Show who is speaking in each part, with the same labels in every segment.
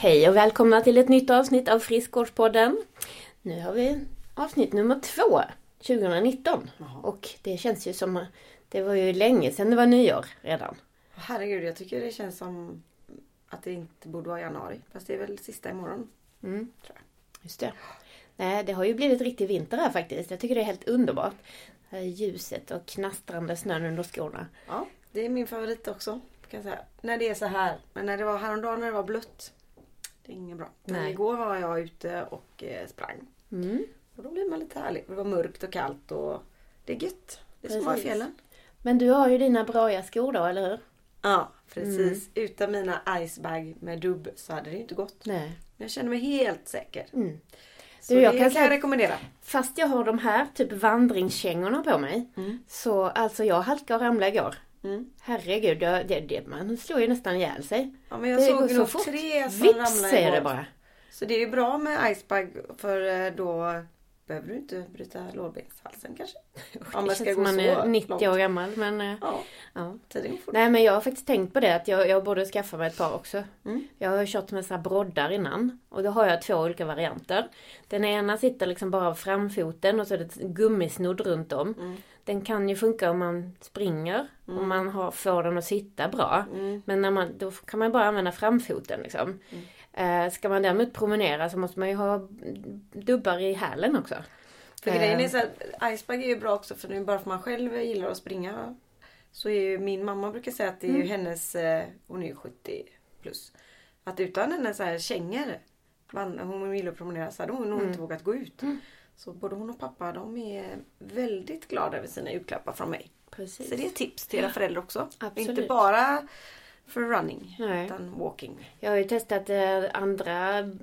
Speaker 1: Hej och välkomna till ett nytt avsnitt av Friskvårdspodden. Nu har vi avsnitt nummer två, 2019.
Speaker 2: Jaha.
Speaker 1: Och det känns ju som, det var ju länge sedan det var nyår redan.
Speaker 2: Herregud, jag tycker det känns som att det inte borde vara januari. Fast det är väl sista imorgon.
Speaker 1: Mm,
Speaker 2: Tror jag.
Speaker 1: just det. Nej, det har ju blivit riktig vinter här faktiskt. Jag tycker det är helt underbart. Ljuset och knastrande snön under skorna.
Speaker 2: Ja, det är min favorit också. Kan jag säga. När det är så här. Men när det var häromdagen när det var blött. Det är inget bra. Men
Speaker 1: Nej.
Speaker 2: igår var jag ute och eh, sprang.
Speaker 1: Mm.
Speaker 2: Och då blir man lite härlig. Det var mörkt och kallt och det är gött. Det är som att vara i fjällen.
Speaker 1: Men du har ju dina braiga skor då, eller hur?
Speaker 2: Ja, precis. Utan mina icebag med dubb så hade det inte gått.
Speaker 1: Nej.
Speaker 2: Men jag känner mig helt säker.
Speaker 1: Mm.
Speaker 2: Så
Speaker 1: Du, jag
Speaker 2: det
Speaker 1: kan
Speaker 2: kan, jag rekommendera.
Speaker 1: Fast jag har de här typ vandringskängorna på mig.
Speaker 2: Mm.
Speaker 1: Så alltså jag halkade och ramlade igår.
Speaker 2: Mm.
Speaker 1: Herregud, det, det, man slår ju nästan ihjäl sig.
Speaker 2: Ja, men jag
Speaker 1: det
Speaker 2: såg
Speaker 1: så
Speaker 2: nog
Speaker 1: fort.
Speaker 2: tre som
Speaker 1: Vips
Speaker 2: ramlade
Speaker 1: säger det bara.
Speaker 2: Så det är ju bra med icebag för eh, då behöver du inte bryta lårbenshalsen kanske. Om man ska gå
Speaker 1: man
Speaker 2: så
Speaker 1: är 90
Speaker 2: långt.
Speaker 1: år gammal men eh,
Speaker 2: Ja,
Speaker 1: ja. Nej men jag har faktiskt tänkt på det att jag, jag borde skaffa mig ett par också.
Speaker 2: Mm.
Speaker 1: Jag har kört med såna här broddar innan. Och då har jag två olika varianter. Den ena sitter liksom bara av framfoten och så är det ett gummisnodd runt om.
Speaker 2: Mm.
Speaker 1: Den kan ju funka om man springer. Om man har, får den att sitta bra.
Speaker 2: Mm.
Speaker 1: Men när man, då kan man bara använda framfoten liksom. Eh, ska man däremot promenera så måste man ju ha dubbar i hälen också.
Speaker 2: För
Speaker 1: Eh,
Speaker 2: grejen är så att icebag är ju bra också för nu bara för man själv gillar att springa. Så är ju min mamma brukar säga att det är
Speaker 1: Mm.
Speaker 2: ju hennes, eh, hon är ju 70 plus. Att utan hennes så här kängor, hon gillar att promenera så hade hon nog
Speaker 1: Mm.
Speaker 2: inte vågat gå ut. Så både hon och pappa de är väldigt glada över sina julklappar från mig.
Speaker 1: Precis.
Speaker 2: Så det är tips till era föräldrar också.
Speaker 1: Absolut.
Speaker 2: Inte bara för running
Speaker 1: Nej.
Speaker 2: utan walking.
Speaker 1: Jag har ju testat eh, andra mm,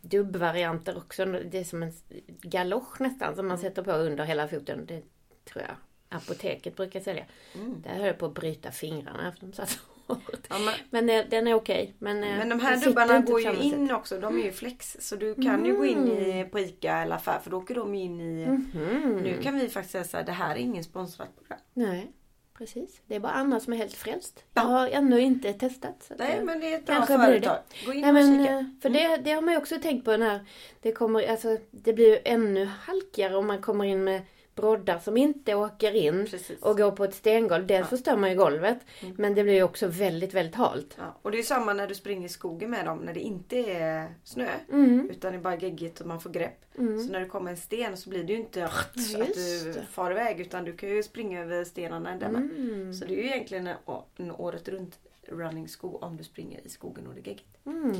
Speaker 1: dubbvarianter också. Det är som en galosch nästan som man sätter på under hela foten. Det tror jag apoteket brukar sälja.
Speaker 2: Mm.
Speaker 1: Där höll jag på att bryta fingrarna för de satt.
Speaker 2: Ja, men,
Speaker 1: Men eh, den är okej. Men, eh,
Speaker 2: men de här dubbarna går ju in
Speaker 1: sätt.
Speaker 2: också. De är ju flex. Så du kan ju gå in i,
Speaker 1: Mm.
Speaker 2: på ICA eller affär för då åker de in i...
Speaker 1: Mhm.
Speaker 2: Nu kan vi faktiskt säga så här, det här är ingen sponsrat program.
Speaker 1: Nej, precis. Det är bara Anna som är helt frälst.
Speaker 2: Ja.
Speaker 1: Jag har ännu inte testat.
Speaker 2: Nej men det är ett bra företag. Gå in
Speaker 1: Nej,
Speaker 2: och
Speaker 1: men,
Speaker 2: kika.
Speaker 1: eh, för det, det har man ju också tänkt på när det kommer, alltså det blir ju ännu halkigare om man kommer in med broddar som inte åker in
Speaker 2: Precis.
Speaker 1: och går på ett stengolv. Dels
Speaker 2: Ja.
Speaker 1: förstör man ju golvet
Speaker 2: Mm.
Speaker 1: men det blir ju också väldigt, väldigt halt.
Speaker 2: Ja, och det är samma när du springer i skogen med dem när det inte är snö.
Speaker 1: Mm.
Speaker 2: Utan det är bara geggigt och man får grepp.
Speaker 1: Mm.
Speaker 2: Så när det kommer en sten så blir det ju inte att du far iväg utan du kan ju springa över stenarna där med.
Speaker 1: Mm.
Speaker 2: Så det är ju egentligen en, en året runt running sko om du springer i skogen och det är geggigt.
Speaker 1: Mm.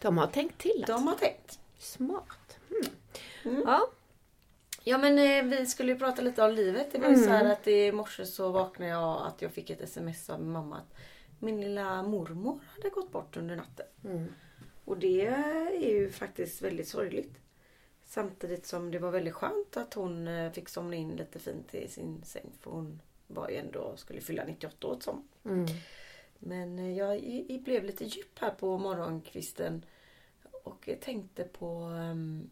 Speaker 1: De har tänkt till.
Speaker 2: De har tänkt.
Speaker 1: Smart.
Speaker 2: Mm.
Speaker 1: Ja.
Speaker 2: Ja men eh, vi skulle ju prata lite om livet. Det var ju så här att i morse så vaknade jag att jag fick ett sms av min mamma att min lilla mormor hade gått bort under natten.
Speaker 1: Mm.
Speaker 2: Och det är ju faktiskt väldigt sorgligt. Samtidigt som det var väldigt skönt att hon eh, fick somna in lite fint i sin säng. För hon var ju ändå, skulle fylla 98 år som.
Speaker 1: Mm.
Speaker 2: Men eh, jag i- blev lite djup här på morgonkvisten. Och jag tänkte på ehm,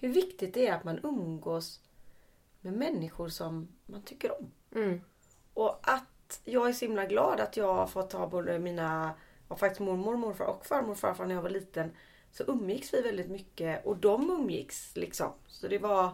Speaker 2: hur viktigt det är att man umgås med människor som man tycker om.
Speaker 1: Mm.
Speaker 2: Och att jag är så himla glad att jag har fått ha både mina, och faktiskt mormor, morfar och farmor och farfar när jag var liten. Så umgicks vi väldigt mycket och de umgicks liksom. Så det var,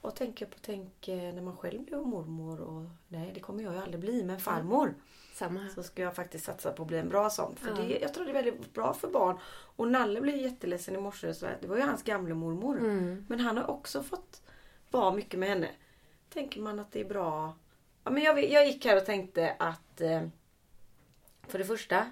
Speaker 2: och tänka på tänk eh, när man själv blev mormor och nej det kommer jag ju aldrig bli men farmor.
Speaker 1: Samma.
Speaker 2: Så ska jag faktiskt satsa på att bli en bra sån. För
Speaker 1: Ja.
Speaker 2: det, jag tror det är väldigt bra för barn. Och Nalle blev jätteledsen i morse. Så det var ju hans gamla mormor.
Speaker 1: Mm.
Speaker 2: Men han har också fått vara mycket med henne. Tänker man att det är bra. Ja, men jag, jag gick här och tänkte att eh, för det första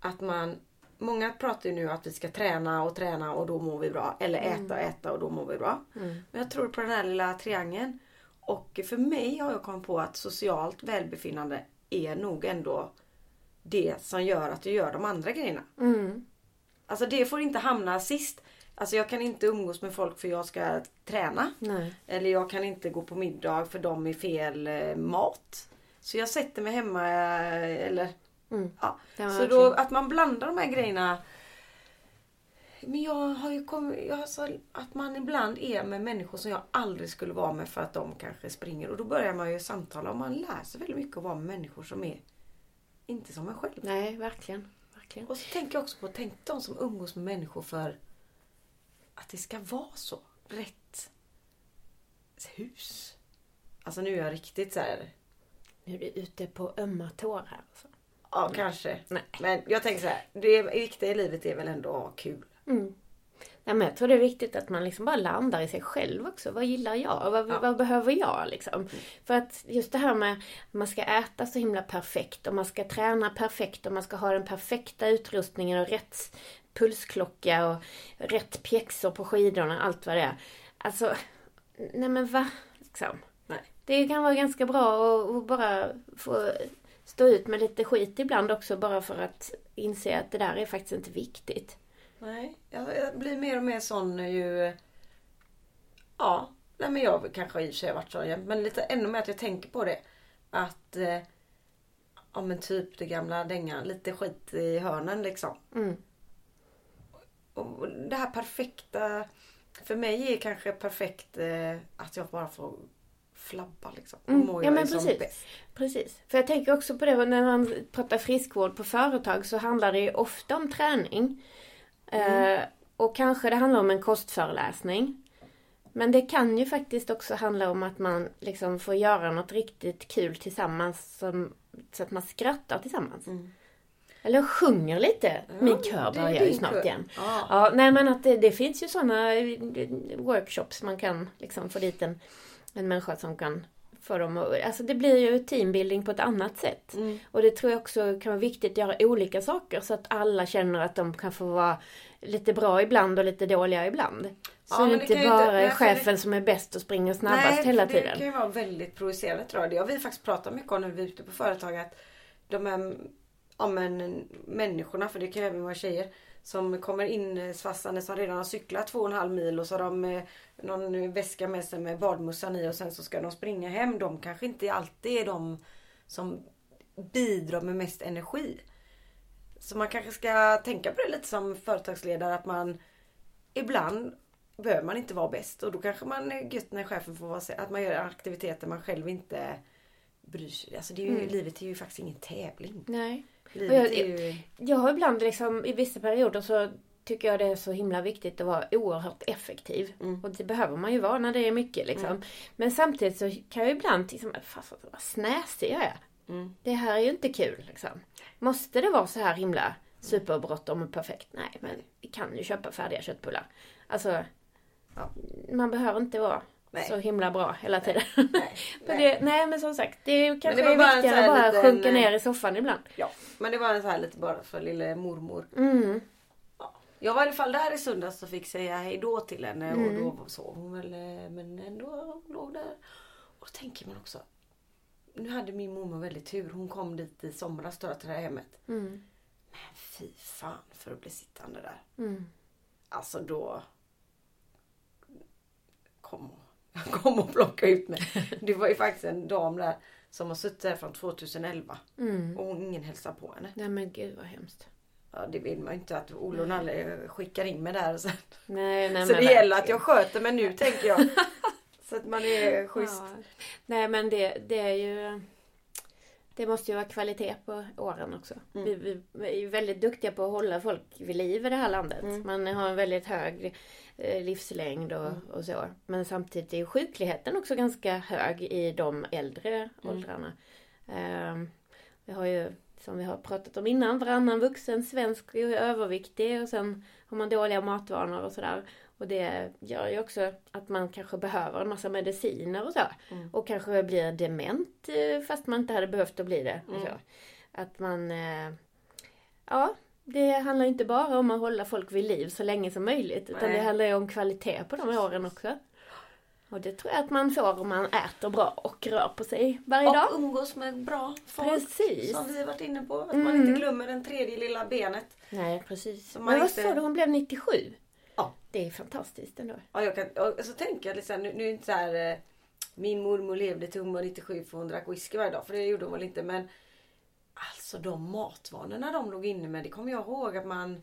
Speaker 2: att man Många pratar ju nu att vi ska träna och träna och då mår vi bra. Eller äta och äta och då mår vi bra.
Speaker 1: Mm.
Speaker 2: Men jag tror på den här lilla triangeln. Och för mig har jag kommit på att socialt välbefinnande är nog ändå det som gör att du gör de andra grejerna.
Speaker 1: Mm.
Speaker 2: Alltså det får inte hamna sist. Alltså jag kan inte umgås med folk för jag ska träna.
Speaker 1: Nej.
Speaker 2: Eller jag kan inte gå på middag för de är fel eh, mat. Så jag sätter mig hemma eh, eller
Speaker 1: Mm.
Speaker 2: ja. Så då att man blandar de här grejerna. Men jag har ju kommit, jag har så, att man ibland är med människor som jag aldrig skulle vara med för att de kanske springer. Och då börjar man ju samtala och man lär sig väldigt mycket att vara med människor som är inte som en själv.
Speaker 1: Nej, verkligen. verkligen.
Speaker 2: Och så tänker jag också på, tänk de som umgås med människor för att det ska vara så. Rätt hus. Alltså nu är jag riktigt så här.
Speaker 1: Nu är du ute på ömma tår här. Alltså.
Speaker 2: Ja, kanske.
Speaker 1: Nej.
Speaker 2: Men jag tänker så här. Det viktiga i livet är väl ändå att ha kul.
Speaker 1: Mm. Ja, men jag tror det är viktigt att man liksom bara landar i sig själv också. Vad gillar jag? Vad,
Speaker 2: Ja.
Speaker 1: vad behöver jag? Liksom? För att just det här med att man ska äta så himla perfekt och man ska träna perfekt och man ska ha den perfekta utrustningen och rätt pulsklocka och rätt pjäxor på skidorna, allt vad det är. Alltså, nej men va? Liksom.
Speaker 2: Nej.
Speaker 1: Det kan vara ganska bra att bara få stå ut med lite skit ibland också bara för att inse att det där är faktiskt inte viktigt.
Speaker 2: Nej, jag, blir mer och mer sån ju... Ja, nej men jag kanske i och för sig har varit så jämt. Men lite ännu mer att jag tänker på det. Att... Eh, ja men typ det gamla dängan. Lite skit i hörnen liksom.
Speaker 1: Mm.
Speaker 2: Och det här perfekta. För mig är kanske perfekt eh, att jag bara får flabba liksom.
Speaker 1: Mm,
Speaker 2: mår
Speaker 1: ja, men precis.
Speaker 2: bäst.
Speaker 1: Precis. För jag tänker också på det när man pratar friskvård på företag så handlar det ju ofta om träning. Eh, och kanske det handlar om en kostföreläsning. Men det kan ju faktiskt också handla om att man liksom får göra något riktigt kul tillsammans som, så att man skrattar tillsammans.
Speaker 2: Mm.
Speaker 1: Eller sjunger lite. Min kör börjar ju snart igen.
Speaker 2: Ja.
Speaker 1: Ja, nej men att det, det finns ju sådana workshops man kan liksom få dit en, en människa som kan få dem alltså det blir ju teambuilding på ett annat sätt.
Speaker 2: Mm.
Speaker 1: Och det tror jag också kan vara viktigt att göra olika saker så att alla känner att de kan få vara lite bra ibland och lite dåliga ibland. Så
Speaker 2: Ja,
Speaker 1: det
Speaker 2: det
Speaker 1: inte bara
Speaker 2: inte- nej, för
Speaker 1: chefen som är bäst och springer snabbast
Speaker 2: Nej,
Speaker 1: hela
Speaker 2: för det
Speaker 1: tiden.
Speaker 2: kan ju vara väldigt provocerande tror jag. Det har vi faktiskt pratat mycket om när vi är ute på företag. Att de här ja, men, människorna, för det kan ju även vara tjejer. Som kommer in svassande som redan har cyklat två och en halv mil och så har de eh, någon väska med sig med badmössan i och sen så ska de springa hem. De kanske inte alltid är de som bidrar med mest energi. Så man kanske ska tänka på det lite som företagsledare att man ibland behöver man inte vara bäst och då kanske man är gött när chefen får vara att man gör aktiviteter man själv inte bryr sig. Alltså det är ju,
Speaker 1: Mm.
Speaker 2: livet är ju faktiskt ingen tävling.
Speaker 1: Nej. Jag-
Speaker 2: ju...
Speaker 1: Jag har ibland liksom, i vissa perioder så tycker jag det är så himla viktigt att vara oerhört effektiv.
Speaker 2: Mm.
Speaker 1: Och det behöver man ju vara när det är mycket liksom. Men samtidigt så kan jag ibland liksom, fast vad snäsig jag är.
Speaker 2: Mm.
Speaker 1: Det här är ju inte kul liksom. Måste det vara så här himla superbråttom och perfekt? Nej, men vi kan ju köpa färdiga köttbullar. Alltså,
Speaker 2: Ja.
Speaker 1: man behöver inte vara
Speaker 2: Nej.
Speaker 1: så himla bra hela tiden.
Speaker 2: Nej,
Speaker 1: men
Speaker 2: nej.
Speaker 1: det, nej men som sagt, det är kanske
Speaker 2: det var bara
Speaker 1: viktigare att bara
Speaker 2: liten,
Speaker 1: sjunka
Speaker 2: eh,
Speaker 1: ner i soffan ibland.
Speaker 2: Ja, men det var en så här lite bara för lille mormor.
Speaker 1: Mm.
Speaker 2: Jag var i alla fall där i söndags och fick säga hej då till henne och
Speaker 1: Mm.
Speaker 2: då sov hon väl eh, men ändå hon låg där. Och då tänker man också. Nu hade min mormor väldigt tur. Hon kom dit i somras till det här hemmet.
Speaker 1: Mm.
Speaker 2: Men fy fan för att bli sittande där.
Speaker 1: Mm.
Speaker 2: Alltså då... Kom och, kom och plocka ut mig. Det var ju faktiskt en dam där som har suttit där från 2011.
Speaker 1: Mm.
Speaker 2: Och hon, ingen hälsar på henne.
Speaker 1: Nej men gud vad hemskt.
Speaker 2: Ja det vill man ju inte att Olle och Nalle skickar in mig där och sen.
Speaker 1: Nej, nej
Speaker 2: Så det gäller att jag sköter mig nu tänker jag. Så att man är schysst.
Speaker 1: Ja. Nej men det, det är ju... Det måste ju vara kvalitet på åren också.
Speaker 2: Mm.
Speaker 1: Vi, vi, är väldigt duktiga på att hålla folk vid liv i det här landet.
Speaker 2: Mm.
Speaker 1: Man har en väldigt hög livslängd och,
Speaker 2: Mm.
Speaker 1: och så. Men samtidigt är ju sjukligheten också ganska hög i de äldre
Speaker 2: Mm.
Speaker 1: åldrarna. Ehm, vi har ju, som vi har pratat om innan, varannan vuxen svensk är överviktig och sen har man dåliga matvanor och sådär. Och det gör ju också att man kanske behöver en massa mediciner och så.
Speaker 2: Mm.
Speaker 1: Och kanske blir dement eh, fast man inte hade behövt att bli det. Och
Speaker 2: Mm.
Speaker 1: så. Att man... eh, Ja, det handlar inte bara om att hålla folk vid liv så länge som möjligt. Utan
Speaker 2: Nej.
Speaker 1: det handlar ju om kvalitet på de åren också. Och det tror jag att man får om man äter bra och rör på sig varje dag.
Speaker 2: Och umgås med bra folk.
Speaker 1: Precis.
Speaker 2: Som vi har varit inne på. Att
Speaker 1: Mm.
Speaker 2: man inte glömmer den tredje lilla benet.
Speaker 1: Nej, precis. Men vad
Speaker 2: inte-
Speaker 1: sa du, hon blev 97?
Speaker 2: Ja.
Speaker 1: Det är fantastiskt ändå.
Speaker 2: Ja, jag kan, och så tänker jag liksom, nu, nu är det inte så här. eh, Min mormor levde till hon var 97 för hon drack whisky varje dag. För det gjorde hon väl inte. Men alltså de matvanorna de låg inne med. Det kommer jag ihåg att man...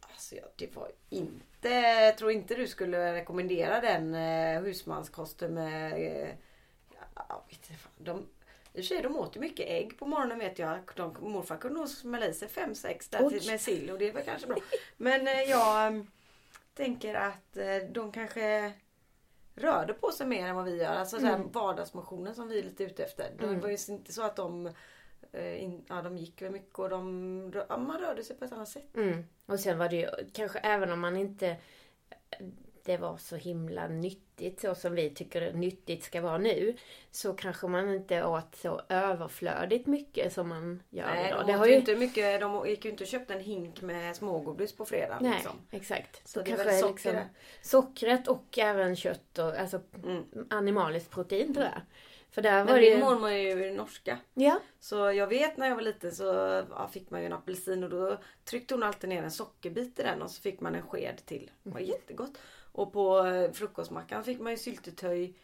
Speaker 2: Alltså det var inte... Jag tror inte du skulle rekommendera den eh, husmanskosten med... Eh, ja, vet inte, de, I och för sig, de åt ju mycket ägg på morgonen vet jag. De, morfar kunde nog smälla i sig fem, sex där
Speaker 1: Oj.
Speaker 2: till, med sill och det var kanske bra. Men eh, jag eh, tänker att de kanske rörde på sig mer än vad vi gör. Alltså mm.
Speaker 1: Mm.
Speaker 2: vardagsmotionen som vi är lite ute efter. Det
Speaker 1: Mm.
Speaker 2: var ju inte så att de, eh, in, ja, de gick väl mycket och de, ja, man rörde sig på ett annat sätt.
Speaker 1: Mm. Och sen var det ju kanske även om man inte det var så himla nyttigt så som vi tycker nyttigt ska vara nu. Så kanske man inte åt så överflödigt mycket som man gör
Speaker 2: Nej,
Speaker 1: idag.
Speaker 2: de,
Speaker 1: Det har
Speaker 2: ju inte mycket, de gick ju inte och köpte en hink med smågodis på fredag.
Speaker 1: Nej,
Speaker 2: Liksom.
Speaker 1: exakt.
Speaker 2: Så
Speaker 1: Så
Speaker 2: det
Speaker 1: kanske
Speaker 2: socker
Speaker 1: liksom sockret och även kött och alltså
Speaker 2: Mm.
Speaker 1: animaliskt protein tror jag. För där
Speaker 2: Men min
Speaker 1: ju...
Speaker 2: mormor är ju norska.
Speaker 1: Ja.
Speaker 2: Så jag vet när jag var liten så ja, fick man ju en apelsin och då tryckte hon alltid ner en sockerbit i den och så fick man en sked till. Det var jättegott. Och på eh, frukostmackan fick man ju syltetöj.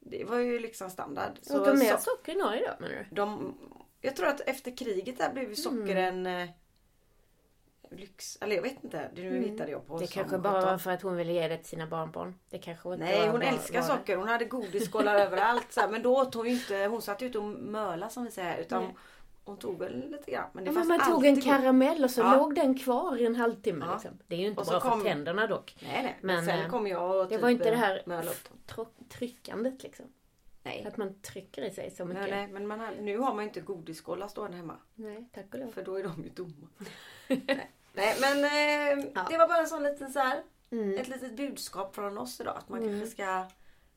Speaker 2: Det var ju liksom standard. Så,
Speaker 1: och de mer
Speaker 2: så,
Speaker 1: socker i Norge då menar du?
Speaker 2: de, jag tror att efter kriget där blev ju socker en eh, lyx. Eller jag vet inte. Det nu
Speaker 1: Mm.
Speaker 2: hittade jag på.
Speaker 1: Det kanske bara
Speaker 2: 17.
Speaker 1: var för att hon ville ge det till sina barnbarn. Det kanske inte
Speaker 2: Nej hon älskar
Speaker 1: var
Speaker 2: socker. Hon hade godisskålar överallt. Så här, men då åt hon ju inte. Hon satt ju inte och möla som vi säger. Utan
Speaker 1: Nej.
Speaker 2: Hon tog väl lite grann. Men det
Speaker 1: Ja,
Speaker 2: fanns
Speaker 1: man tog en karamell och så
Speaker 2: Ja.
Speaker 1: låg den kvar i en halvtimme.
Speaker 2: Ja.
Speaker 1: Liksom. Det är ju inte bra
Speaker 2: kom-
Speaker 1: för tänderna dock.
Speaker 2: Nej nej.
Speaker 1: Men,
Speaker 2: sen
Speaker 1: eh,
Speaker 2: kom jag och
Speaker 1: Det
Speaker 2: typ
Speaker 1: var inte det
Speaker 2: eh,
Speaker 1: här tro- tryckandet liksom.
Speaker 2: Nej.
Speaker 1: Att man trycker i sig så mycket.
Speaker 2: Nej, nej men man har, nu har man ju inte godisskålar stående hemma.
Speaker 1: Nej, tack och lov.
Speaker 2: För då är de ju tomma. nej. nej men eh,
Speaker 1: Ja.
Speaker 2: det var bara en sån liten så här,
Speaker 1: Mm.
Speaker 2: ett litet budskap från oss idag. Att man
Speaker 1: Mm.
Speaker 2: kanske ska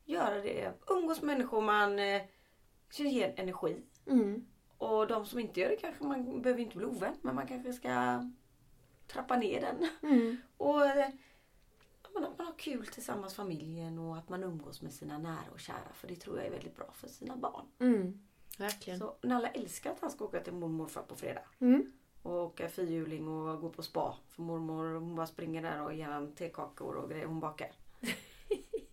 Speaker 2: göra det. Umgås med människor man eh, ger energi.
Speaker 1: Mm.
Speaker 2: Och de som inte gör det kanske man behöver inte bli ovän. Men man kanske ska trappa ner den.
Speaker 1: Mm.
Speaker 2: Och eh, man, har- man har kul tillsammans familjen och att man umgås med sina nära och kära. För det tror jag är väldigt bra för sina barn.
Speaker 1: Mm. Verkligen.
Speaker 2: Så Nalla älskar att han ska åka till mormor och morfar på fredag.
Speaker 1: Mm.
Speaker 2: Och åka fyrhjuling och gå på spa. För mormor hon bara springer där och ger han tekakor och grejer hon bakar.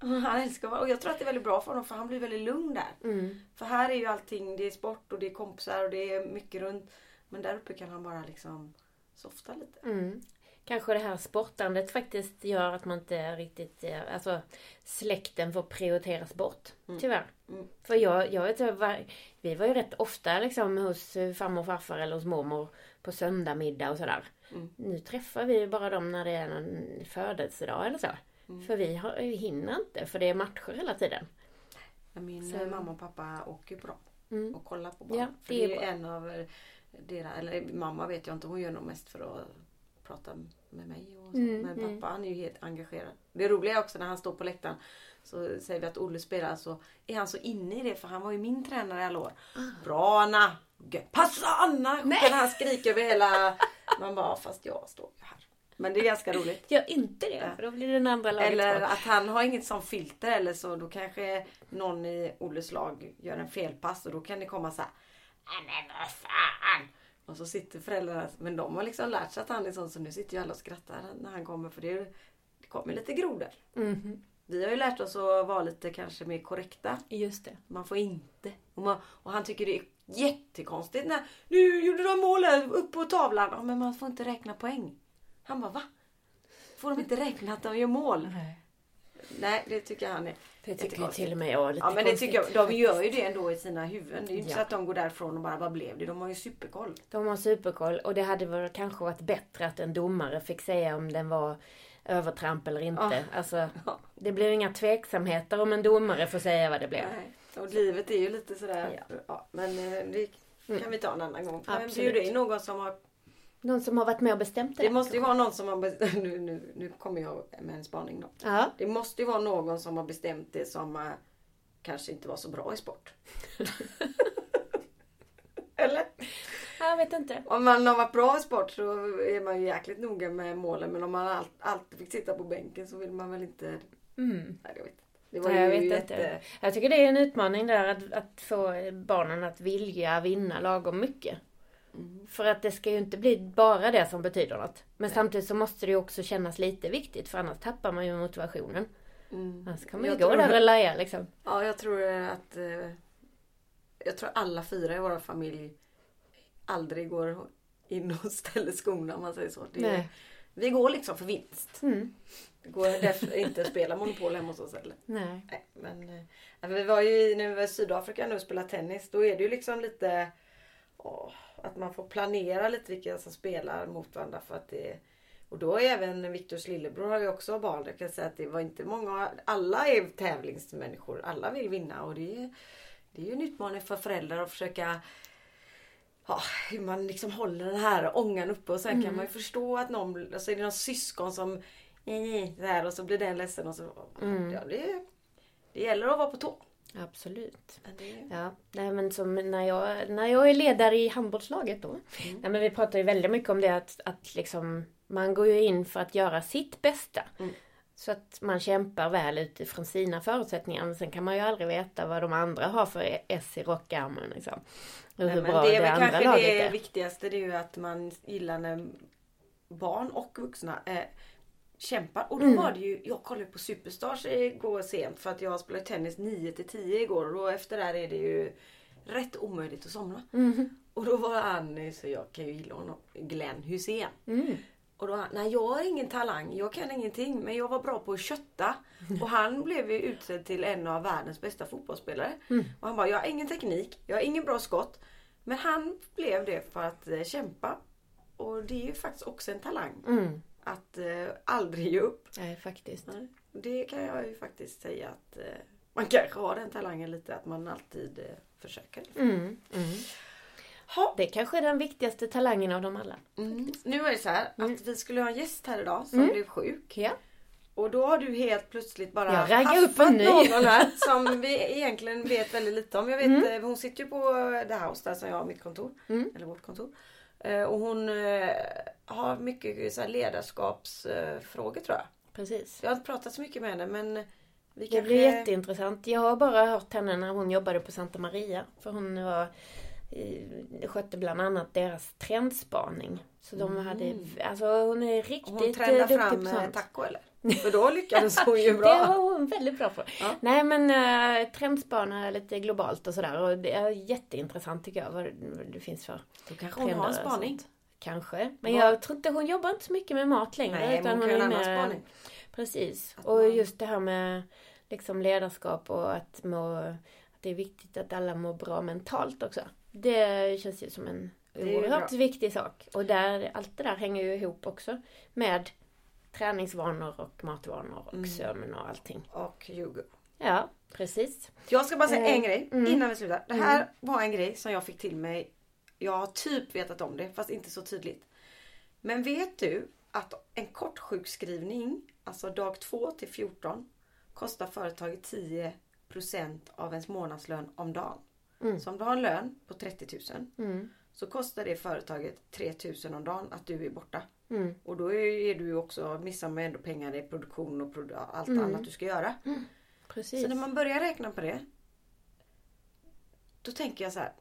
Speaker 2: han älskar att vara- Och jag tror att det är väldigt bra för honom för han blir väldigt lugn där.
Speaker 1: Mm.
Speaker 2: För här är ju allting, det är sport och det är kompisar och det är mycket runt. Men där uppe kan han bara liksom softa lite.
Speaker 1: Mm. Kanske det här sportandet faktiskt gör att man inte riktigt, eh, alltså släkten får prioriteras bort.
Speaker 2: Mm.
Speaker 1: Tyvärr.
Speaker 2: Mm.
Speaker 1: För jag, jag var, vi var ju rätt ofta liksom hos farmor och farfar eller hos mormor på söndagmiddag och sådär.
Speaker 2: Mm.
Speaker 1: Nu träffar vi bara dem när det är någon födelsedag eller så.
Speaker 2: Mm.
Speaker 1: För vi, har, vi hinner inte för det är matcher hela tiden.
Speaker 2: Min
Speaker 1: Så-
Speaker 2: mamma och pappa åker dem.
Speaker 1: Mm.
Speaker 2: Och kollar på barn.
Speaker 1: Ja,
Speaker 2: för
Speaker 1: det
Speaker 2: det
Speaker 1: är bra.
Speaker 2: en av deras, eller mamma vet jag inte, hon gör nog mest för att prata med mig. Och så.
Speaker 1: Mm,
Speaker 2: Men
Speaker 1: mm.
Speaker 2: pappa han är ju helt engagerad. Det roliga är också när han står på läktaren så säger vi att Olle spelar så är han så inne i det för han var ju min tränare i alla år. Bra Anna! Passa Anna! Nej. Han skriker över hela... Man bara, fast jag står ju här. Men det är ganska roligt.
Speaker 1: Gör inte det
Speaker 2: Ja.
Speaker 1: för då blir den andra laget
Speaker 2: Eller
Speaker 1: kvar.
Speaker 2: att han har inget som filter eller så då kanske någon i Olles lag gör en felpass och då kan det komma så här. "Nej, Men vad fan! Och så sitter föräldrarna, men de har liksom lärt sig att han är sån så nu sitter ju alla och skrattar när han kommer för det, det kommer lite grodor.
Speaker 1: Mhm.
Speaker 2: Vi har ju lärt oss att vara lite kanske mer korrekta.
Speaker 1: Just det.
Speaker 2: Man får inte. Och, man, och han tycker det är jättekonstigt när nu gjorde de mål här upp på tavlan. Ja, men man får inte räkna poäng. Han bara va? Får de inte räkna att de gör mål? Nej, det tycker han är
Speaker 1: Det tycker
Speaker 2: jättekonstigt.
Speaker 1: till och med jag lite
Speaker 2: Ja men det
Speaker 1: konstigt.
Speaker 2: tycker jag. De gör ju det ändå i sina huvuden. Det är ju inte
Speaker 1: Ja.
Speaker 2: så att de går därifrån och bara vad blev det? De har ju superkoll.
Speaker 1: De har superkoll och det hade väl kanske varit bättre att en domare fick säga om den var övertramp eller inte.
Speaker 2: Ja.
Speaker 1: Alltså,
Speaker 2: Ja.
Speaker 1: det blir inga tveksamheter om en domare får säga vad det blev.
Speaker 2: Nej. Och livet är ju lite sådär. Ja. men eh, det kan vi ta en annan gång. Men
Speaker 1: Absolut.
Speaker 2: bjuda in någon som har
Speaker 1: Någon som har varit med och bestämt det.
Speaker 2: Det måste ju vara någon som har bestämt, nu, nu, nu kommer jag med en spaning då.
Speaker 1: Ja.
Speaker 2: Det måste ju vara någon som har bestämt det som eh, kanske inte var så bra i sport. Eller?
Speaker 1: Jag vet inte.
Speaker 2: Om man har varit bra i sport så är man ju jäkligt noga med målen. Men om man all, alltid fick sitta på bänken så vill man väl inte...
Speaker 1: Mm.
Speaker 2: Nej, jag vet inte. Det var
Speaker 1: Nej, jag vet
Speaker 2: jätte...
Speaker 1: inte. Jag tycker det är en utmaning där att, att få barnen att vilja vinna lagom mycket.
Speaker 2: Mm.
Speaker 1: För att det ska ju inte bli bara det som betyder något. Men samtidigt så måste det ju också kännas lite viktigt för annars tappar man ju motivationen.
Speaker 2: Mm.
Speaker 1: Annars kan man ju
Speaker 2: Jag
Speaker 1: gå
Speaker 2: tror-
Speaker 1: där och laja liksom.
Speaker 2: Ja, jag tror att... Eh, jag tror alla fyra i vår familj aldrig går in och ställer skorna om man säger så. Det,
Speaker 1: Nej.
Speaker 2: Vi går liksom för vinst.
Speaker 1: Mm.
Speaker 2: Det går därför inte att spela Monopol hemma hos oss heller.
Speaker 1: Nej.
Speaker 2: Nej, men eh, vi var ju i, när vi var i Sydafrika nu och spelade tennis. Då är det ju liksom lite åh, att man får planera lite vilka som spelar mot varandra. För att det, och då är även Viktors lillebror har ju också barn. Jag kan säga att det var inte många. Alla är tävlingsmänniskor. Alla vill vinna och det är, det är ju en utmaning för föräldrar att försöka Ja, hur man liksom håller den här ångan uppe och sen kan man ju förstå att någon, alltså är det någon syskon som här, och så blir den ledsen och så. Ja, det, det gäller att vara på tå.
Speaker 1: Absolut.
Speaker 2: Det,
Speaker 1: Ja, nej, men som när jag, när jag är ledare i handbollslaget då. Nej, men vi pratar ju väldigt mycket om det att, att liksom, man går ju in för att göra sitt bästa.
Speaker 2: Mm.
Speaker 1: Så att man kämpar väl utifrån sina förutsättningar. Men sen kan man ju aldrig veta vad de andra har för S i rockärmen. Liksom. Och
Speaker 2: Nej,
Speaker 1: hur
Speaker 2: men
Speaker 1: bra
Speaker 2: det
Speaker 1: det,
Speaker 2: är väl
Speaker 1: andra
Speaker 2: kanske
Speaker 1: laget
Speaker 2: det
Speaker 1: är.
Speaker 2: viktigaste. Det är ju att man gillar när barn och vuxna eh, kämpar. Och då
Speaker 1: Mm.
Speaker 2: var det ju, jag kollade på Superstars igår sent för att jag spelade tennis 9 till 10 igår och då efter där är det ju rätt omöjligt att somna.
Speaker 1: Mhm.
Speaker 2: Och då var han, så jag kan ju gilla honom, Glenn Hussein.
Speaker 1: Mm.
Speaker 2: Och då, nej jag har ingen talang, jag kan ingenting men jag var bra på att kötta. Och han blev ju utsedd till en av världens bästa fotbollsspelare. Och han bara, jag har ingen teknik, jag har ingen bra skott. Men han blev det för att eh, kämpa. Och det är ju faktiskt också en talang.
Speaker 1: Mm.
Speaker 2: Att eh, aldrig ge upp.
Speaker 1: Nej, faktiskt.
Speaker 2: Nej, Det kan jag ju faktiskt säga att eh, man kanske har den talangen lite att man alltid eh, försöker.
Speaker 1: Mm. Mm.
Speaker 2: Ha.
Speaker 1: Det kanske är den viktigaste talangen av dem alla.
Speaker 2: Mm. Nu är det så här
Speaker 1: Mm.
Speaker 2: att vi skulle ha en gäst här idag som blev sjuk.
Speaker 1: Ja.
Speaker 2: Och då har du helt plötsligt bara
Speaker 1: Jag raggar upp en
Speaker 2: haffat
Speaker 1: ny.
Speaker 2: någon här som vi egentligen vet väldigt lite om. Jag vet,
Speaker 1: Mm.
Speaker 2: eh, hon sitter ju på The House där som jag har mitt kontor.
Speaker 1: Mm.
Speaker 2: Eller vårt kontor. Eh, Och hon eh, har mycket så ledarskapsfrågor tror jag.
Speaker 1: Precis.
Speaker 2: Jag har inte pratat så mycket med henne men vi
Speaker 1: Det
Speaker 2: kanske...
Speaker 1: blir jätteintressant. Jag har bara hört henne när hon jobbade på Santa Maria. För hon var, eh, skötte bland annat deras trendspaning. Så de hade, alltså hon är riktigt
Speaker 2: Hon
Speaker 1: eh,
Speaker 2: trendar
Speaker 1: duktig
Speaker 2: fram
Speaker 1: på
Speaker 2: eh,
Speaker 1: sånt.
Speaker 2: taco eller? För då lyckades hon ju
Speaker 1: Det
Speaker 2: bra.
Speaker 1: var hon väldigt bra på.
Speaker 2: Ja.
Speaker 1: Nej men äh, trendspanar lite globalt och sådär. Och det är jätteintressant tycker jag vad det, det finns för
Speaker 2: Då kanske hon har en
Speaker 1: och
Speaker 2: spaning.
Speaker 1: Kanske. Men jag tror inte hon jobbar inte så mycket med mat längre.
Speaker 2: Nej, men hon kan
Speaker 1: är mer-. Precis.
Speaker 2: Att
Speaker 1: Och
Speaker 2: man-
Speaker 1: just det här med liksom ledarskap och att, må, att det är viktigt att alla mår bra mentalt också. Det känns ju som en oerhört viktig sak. Och där, allt det där hänger ju ihop också med träningsvanor och matvanor och
Speaker 2: Mm.
Speaker 1: sömn och allting.
Speaker 2: Och jugo.
Speaker 1: Ja, precis.
Speaker 2: Jag ska bara säga
Speaker 1: Eh,
Speaker 2: en grej
Speaker 1: mm.
Speaker 2: innan vi slutar. Det här var en grej som jag fick till mig. Jag har typ vetat om det fast inte så tydligt. Men vet du att en kort sjukskrivning, alltså dag 2 till 14, kostar företaget 10% av ens månadslön om dagen.
Speaker 1: Mm.
Speaker 2: Så om du har en lön på 30 000
Speaker 1: Mm.
Speaker 2: så kostar det företaget 3 000 om dagen att du är borta.
Speaker 1: Mm.
Speaker 2: Och då är du ju också, missar man ändå pengar i produktion och produ- allt
Speaker 1: Mm.
Speaker 2: annat du ska göra.
Speaker 1: Precis.
Speaker 2: Så när man börjar räkna på det. Då tänker jag så här.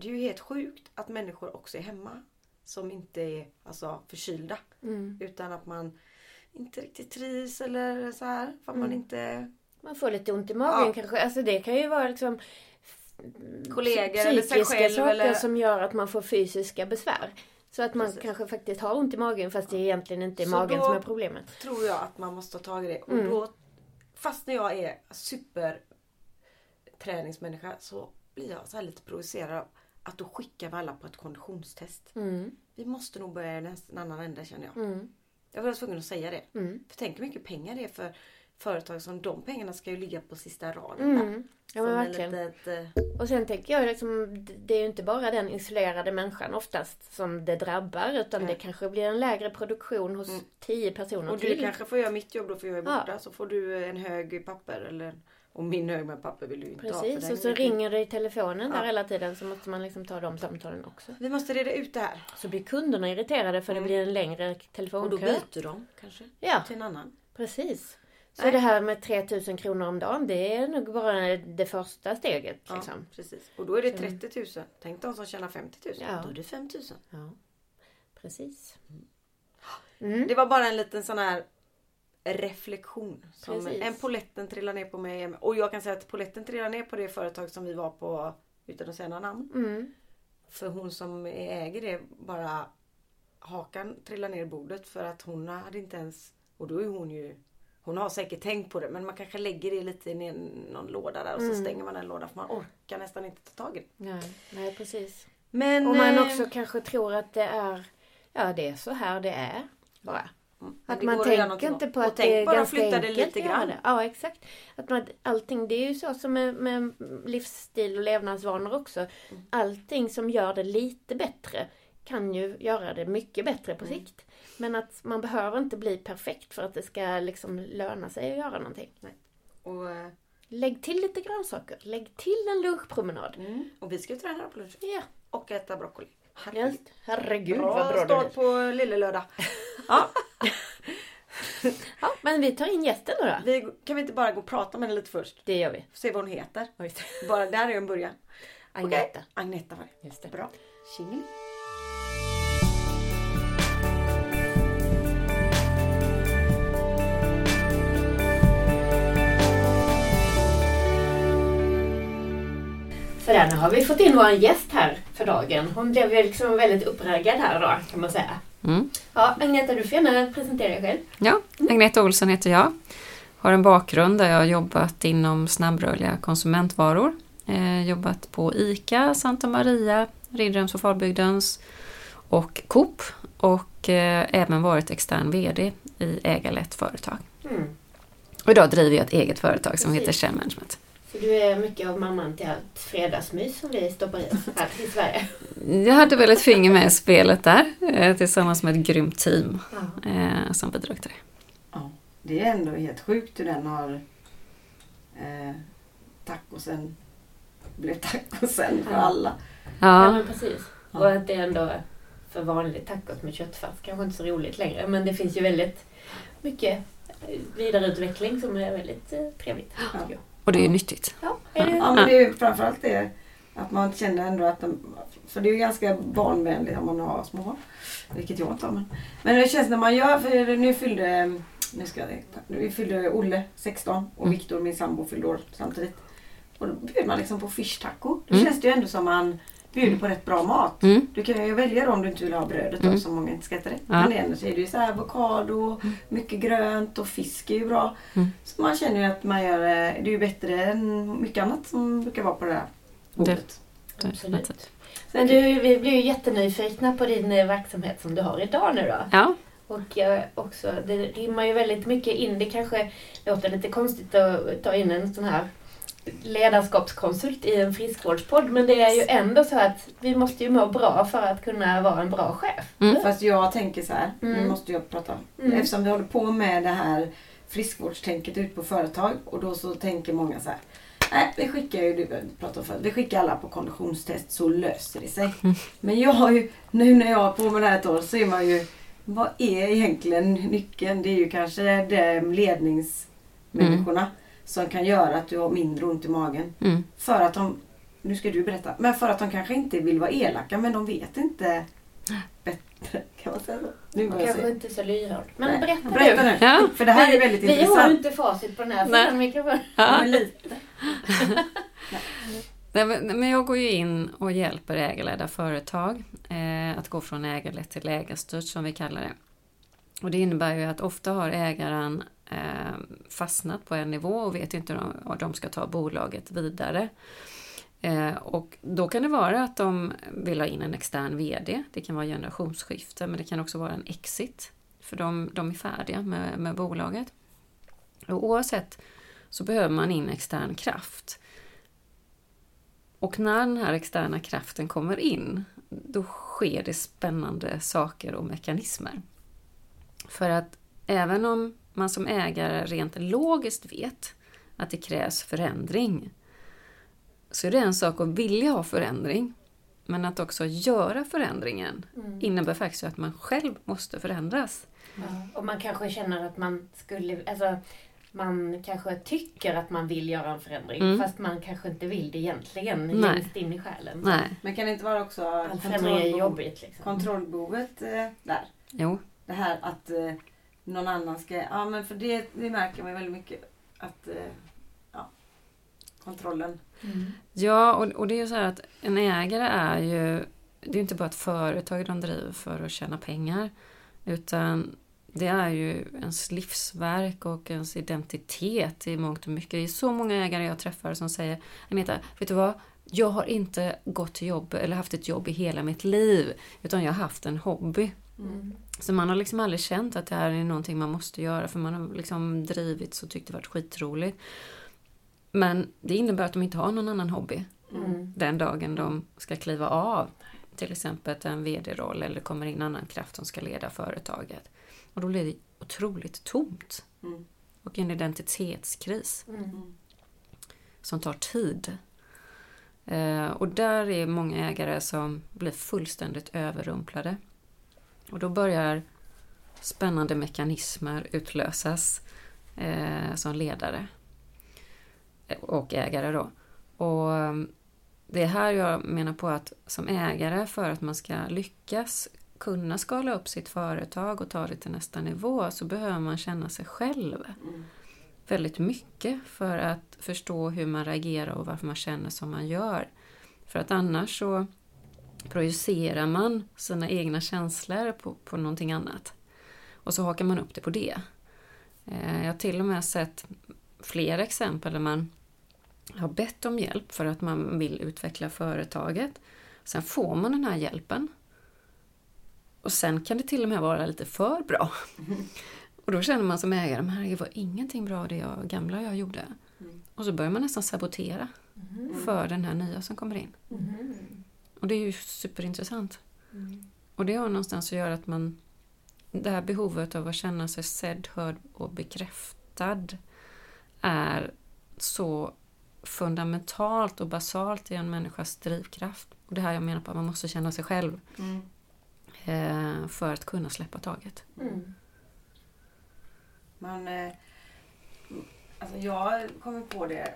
Speaker 2: Det är ju helt sjukt att människor också är hemma. Som inte är alltså, förkylda.
Speaker 1: Mm.
Speaker 2: Utan att man inte riktigt trivs eller så här. För att man inte...
Speaker 1: Man får lite ont i magen
Speaker 2: Ja.
Speaker 1: kanske. Alltså det kan ju vara liksom
Speaker 2: Kollegor eller sig själv
Speaker 1: saker
Speaker 2: eller-
Speaker 1: som gör att man får fysiska besvär. Så att man
Speaker 2: Precis.
Speaker 1: kanske faktiskt har ont i magen fast det egentligen inte är
Speaker 2: Så
Speaker 1: magen
Speaker 2: då-
Speaker 1: som är problemet.
Speaker 2: Tror jag att man måste ta tag i det. Och
Speaker 1: Mm.
Speaker 2: då, fast när jag är super träningsmänniska så blir jag så lite provocerad av att då skickar vi alla på ett konditionstest.
Speaker 1: Mm.
Speaker 2: Vi måste nog börja i en annan ände känner jag.
Speaker 1: Mm.
Speaker 2: Jag var tvungen att säga det.
Speaker 1: Mm.
Speaker 2: För tänk hur mycket pengar det är för företag som de pengarna ska ju ligga på sista raden.
Speaker 1: Mm. Ja men verkligen.
Speaker 2: litet, eh,
Speaker 1: Och sen tänker jag liksom, det är ju inte bara den isolerade människan oftast som det drabbar utan
Speaker 2: Nej.
Speaker 1: det kanske blir en lägre produktion hos
Speaker 2: Mm.
Speaker 1: tio personer
Speaker 2: och du
Speaker 1: till.
Speaker 2: kanske får göra mitt jobb då för jag är
Speaker 1: Ja.
Speaker 2: borta. Så får du en hög papper. Eller, och min hög med papper vill du inte ha. för
Speaker 1: Precis, och så ringer det i telefonen
Speaker 2: Ja.
Speaker 1: där hela tiden så måste man liksom ta de samtalen också.
Speaker 2: Vi måste reda ut det här.
Speaker 1: Så blir kunderna irriterade för
Speaker 2: Mm.
Speaker 1: det blir en längre
Speaker 2: Och då
Speaker 1: telefonkö.
Speaker 2: byter de kanske
Speaker 1: Ja,
Speaker 2: till en annan.
Speaker 1: precis. Så
Speaker 2: Nej.
Speaker 1: det här med 3000 kronor om dagen det är nog bara det första steget.
Speaker 2: Ja,
Speaker 1: Liksom.
Speaker 2: precis. Och då är det
Speaker 1: Så-
Speaker 2: 30 000. Tänk de som tjänar 50 000.
Speaker 1: Ja.
Speaker 2: Då är det 5 000.
Speaker 1: Ja, precis. Mm.
Speaker 2: Det var bara en liten sån här reflektion. Som
Speaker 1: Precis.
Speaker 2: en poletten trillar ner på mig. Och jag kan säga att poletten trillar ner på det företag som vi var på utan att säga några namn.
Speaker 1: Mm.
Speaker 2: För hon som äger det bara hakan trillade ner i bordet för att hon hade inte ens, och då är hon ju hon har säkert tänkt på det men man kanske lägger det lite i någon låda där och så stänger man den lådan för man orkar nästan inte ta tag i det.
Speaker 1: Nej, nej precis.
Speaker 2: Men,
Speaker 1: Och man
Speaker 2: eh,
Speaker 1: också kanske tror att det är, ja det är så här det är. Bara. Att man tänker inte på att
Speaker 2: tänk
Speaker 1: det är
Speaker 2: bara
Speaker 1: ganska
Speaker 2: flytta
Speaker 1: enkelt
Speaker 2: det lite grann.
Speaker 1: det. Ja exakt. Att man, allting, det är ju så som med, med livsstil och levnadsvanor också.
Speaker 2: Mm.
Speaker 1: Allting som gör det lite bättre kan ju göra det mycket bättre på
Speaker 2: Mm.
Speaker 1: sikt. Men att man behöver inte bli perfekt för att det ska liksom löna sig att göra någonting.
Speaker 2: Och, eh,
Speaker 1: Lägg till lite grönsaker. Lägg till en lunchpromenad.
Speaker 2: mm, och vi ska ju träna på lunch.
Speaker 1: Ja,
Speaker 2: Och äta broccoli. Herregud.
Speaker 1: Herregud
Speaker 2: Bra,
Speaker 1: vad bra
Speaker 2: start på lille lördag. Ja,
Speaker 1: Ja, men vi tar in gästen då. då.
Speaker 2: vi, kan vi inte bara gå och prata med henne lite först?
Speaker 1: Det gör vi.
Speaker 2: Se vad hon heter. Bara där är en början.
Speaker 1: Agneta.
Speaker 2: Okej. Agneta var det.
Speaker 1: Just det.
Speaker 2: Bra. Tjingeling.
Speaker 1: Sådär, nu har vi fått in vår gäst här för dagen. Hon blev liksom väldigt uppraggad här då, kan man säga.
Speaker 3: Mm.
Speaker 1: Ja, Agneta, du får gärna presentera dig själv.
Speaker 3: Ja, Agneta Olsson heter jag. Har en bakgrund där jag har jobbat inom snabbrörliga konsumentvaror. Eh, jobbat på ICA, Santa Maria, Riddarhems och Falbygdens och Coop. Och eh, även varit extern VD i ägarlett företag.
Speaker 1: Mm.
Speaker 3: Och idag driver jag ett eget företag som
Speaker 1: Precis.
Speaker 3: heter Share Management.
Speaker 1: Så du är mycket av mamman till allt fredagsmys som vi stoppar i oss här i Sverige.
Speaker 3: Jag hade väl ett finger med i spelet där eh, tillsammans med ett grymt team
Speaker 1: Ja.
Speaker 3: eh, som bidrog till det.
Speaker 2: Ja, det är ändå helt sjukt hur den har eh, tacosen blev tacosen för
Speaker 1: Ja.
Speaker 2: alla.
Speaker 1: ja,
Speaker 3: Ja,
Speaker 1: men precis.
Speaker 2: Ja.
Speaker 1: Och att det ändå är för vanligt tacos med köttfärs kanske inte så roligt längre. Men det finns ju väldigt mycket vidareutveckling som är väldigt eh, trevligt. tycker jag.
Speaker 3: Och det är ju nyttigt.
Speaker 1: Ja, är det?
Speaker 2: Ja, men det är ju framförallt det att man känner ändå att de, för det är ju ganska barnvänligt om man har små barn. Vilket jag inte har. Men, men det känns när man gör, för nu fyllde, nu ska jag, nu fyllde Olle 16 och
Speaker 3: Mm.
Speaker 2: Viktor min sambo fyllde år samtidigt. Och då bjuder man liksom på fish taco. Då
Speaker 3: Mm.
Speaker 2: känns det ju ändå som man bjuder på rätt bra mat.
Speaker 3: Mm.
Speaker 2: Du kan ju välja då om du inte vill ha brödet då,
Speaker 3: Mm.
Speaker 2: som många inte ska äta det.
Speaker 3: Ja.
Speaker 2: Men ändå så är det ju så här avokado, mycket grönt och fisk är ju bra.
Speaker 3: Mm.
Speaker 2: Så man känner ju att man gör, eh, det är ju bättre än mycket annat som brukar vara på det här bordet.
Speaker 1: Absolut. Men du, vi blir ju jättenyfikna på din eh, verksamhet som du har idag nu då.
Speaker 3: Ja,
Speaker 1: Och eh, också, det rimmar ju väldigt mycket in. Det kanske låter lite konstigt att ta in en sån här ledarskapskonsult i en friskvårdspodd. Men det är ju ändå så att vi måste ju må bra för att kunna vara en bra chef.
Speaker 3: Mm.
Speaker 2: Fast jag tänker så här, nu
Speaker 1: Mm.
Speaker 2: måste jag prata.
Speaker 1: Mm.
Speaker 2: Eftersom vi håller på med det här friskvårdstänket ut på företag och då så tänker många så här. Nej, vi skickar ju, du pratar om förut, vi skickar alla på konditionstest så löser det sig. Men jag har ju, nu när jag har på med det här ett år så är man ju, vad är egentligen nyckeln? Det är ju kanske de ledningsmänniskorna som kan göra att du har mindre ont i magen.
Speaker 3: mm.
Speaker 2: För att de, nu ska du berätta, men för att de kanske inte vill vara elaka men de vet inte bättre. Kan man säga så? Nu
Speaker 1: kanske
Speaker 2: säga.
Speaker 1: inte är så lyhörd. Men
Speaker 2: Nej,
Speaker 1: berätta,
Speaker 2: berätta nu.
Speaker 3: Ja.
Speaker 2: För det här är
Speaker 1: vi,
Speaker 2: väldigt
Speaker 1: vi har ju
Speaker 2: intressant.
Speaker 1: inte facit på den här
Speaker 3: Nej.
Speaker 1: sidan mikrofon.
Speaker 3: Ja.
Speaker 2: Men lite.
Speaker 3: Nej, men men jag går ju in och hjälper ägarledda företag eh, att gå från ägarlett till ägarstyrt som vi kallar det. Och det innebär ju att ofta har ägaren Eh, fastnat på en nivå och vet inte om de ska ta bolaget vidare. Eh, och då kan det vara att de vill ha in en extern VD. Det kan vara generationsskifte men det kan också vara en exit. För de, de är färdiga med, med bolaget. Och oavsett så behöver man in extern kraft. Och när den här externa kraften kommer in, då sker det spännande saker och mekanismer. För att även om man som ägare rent logiskt vet att det krävs förändring, så är det en sak att vilja ha förändring. Men att också göra förändringen
Speaker 1: Mm.
Speaker 3: innebär faktiskt att man själv måste förändras.
Speaker 1: Ja. Och man kanske känner att man skulle, alltså man kanske tycker att man vill göra en förändring
Speaker 3: Mm.
Speaker 1: fast man kanske inte vill det egentligen
Speaker 3: Nej.
Speaker 1: längst in i själen.
Speaker 3: Nej,
Speaker 2: Men kan det inte vara också kontrollbehov-
Speaker 1: jobbigt liksom.
Speaker 2: kontrollbehovet eh, där?
Speaker 3: jo.
Speaker 2: Det här att eh, någon annan ska... Ja men för det, det märker man väldigt mycket. Att eh, ja, kontrollen.
Speaker 1: Mm.
Speaker 3: Ja, och, och det är ju så här att en ägare är ju det är inte bara ett företag de driver för att tjäna pengar. Utan det är ju ens livsverk och ens identitet i mångt och mycket. Det är så många ägare jag träffar som säger Anita, vet du vad? Jag har inte gått till jobb eller haft ett jobb i hela mitt liv. Utan jag har haft en hobby.
Speaker 1: Mm.
Speaker 3: Så man har liksom aldrig känt att det här är någonting man måste göra för man har liksom drivits och tyckt det varit skitroligt. Men det innebär att de inte har någon annan hobby
Speaker 1: Mm.
Speaker 3: den dagen de ska kliva av till exempel en vd-roll eller kommer in annan kraft som ska leda företaget. Och då blir det otroligt tomt.
Speaker 2: Mm.
Speaker 3: Och en identitetskris
Speaker 1: Mm.
Speaker 3: som tar tid. Eh, och där är många ägare som blir fullständigt överrumplade. Och då börjar spännande mekanismer utlösas eh, som ledare och ägare då. Och eh, det är här jag menar på att som ägare för att man ska lyckas kunna skala upp sitt företag och ta det till nästa nivå så behöver man känna sig själv väldigt mycket för att förstå hur man reagerar och varför man känner som man gör. För att annars så projicerar man sina egna känslor på, på någonting annat. Och så hakar man upp det på det. Eh, Jag har till och med sett flera exempel där man har bett om hjälp för att man vill utveckla företaget. Sen får man den här hjälpen. Och sen kan det till och med vara lite för bra. Och då känner man som ägare, men herregud, var ingenting bra det jag, gamla jag gjorde.
Speaker 2: Mm.
Speaker 3: Och så börjar man nästan sabotera
Speaker 1: Mm.
Speaker 3: för den här nya som kommer in. Och det är ju superintressant.
Speaker 1: Mm.
Speaker 3: Och det har någonstans att göra att man... Det här behovet av att känna sig sedd, hörd och bekräftad är så fundamentalt och basalt i en människas drivkraft. Och det här jag menar på att man måste känna sig själv
Speaker 2: Mm.
Speaker 3: eh, för att kunna släppa taget.
Speaker 1: Mm.
Speaker 2: Man, eh, alltså jag kommer på det,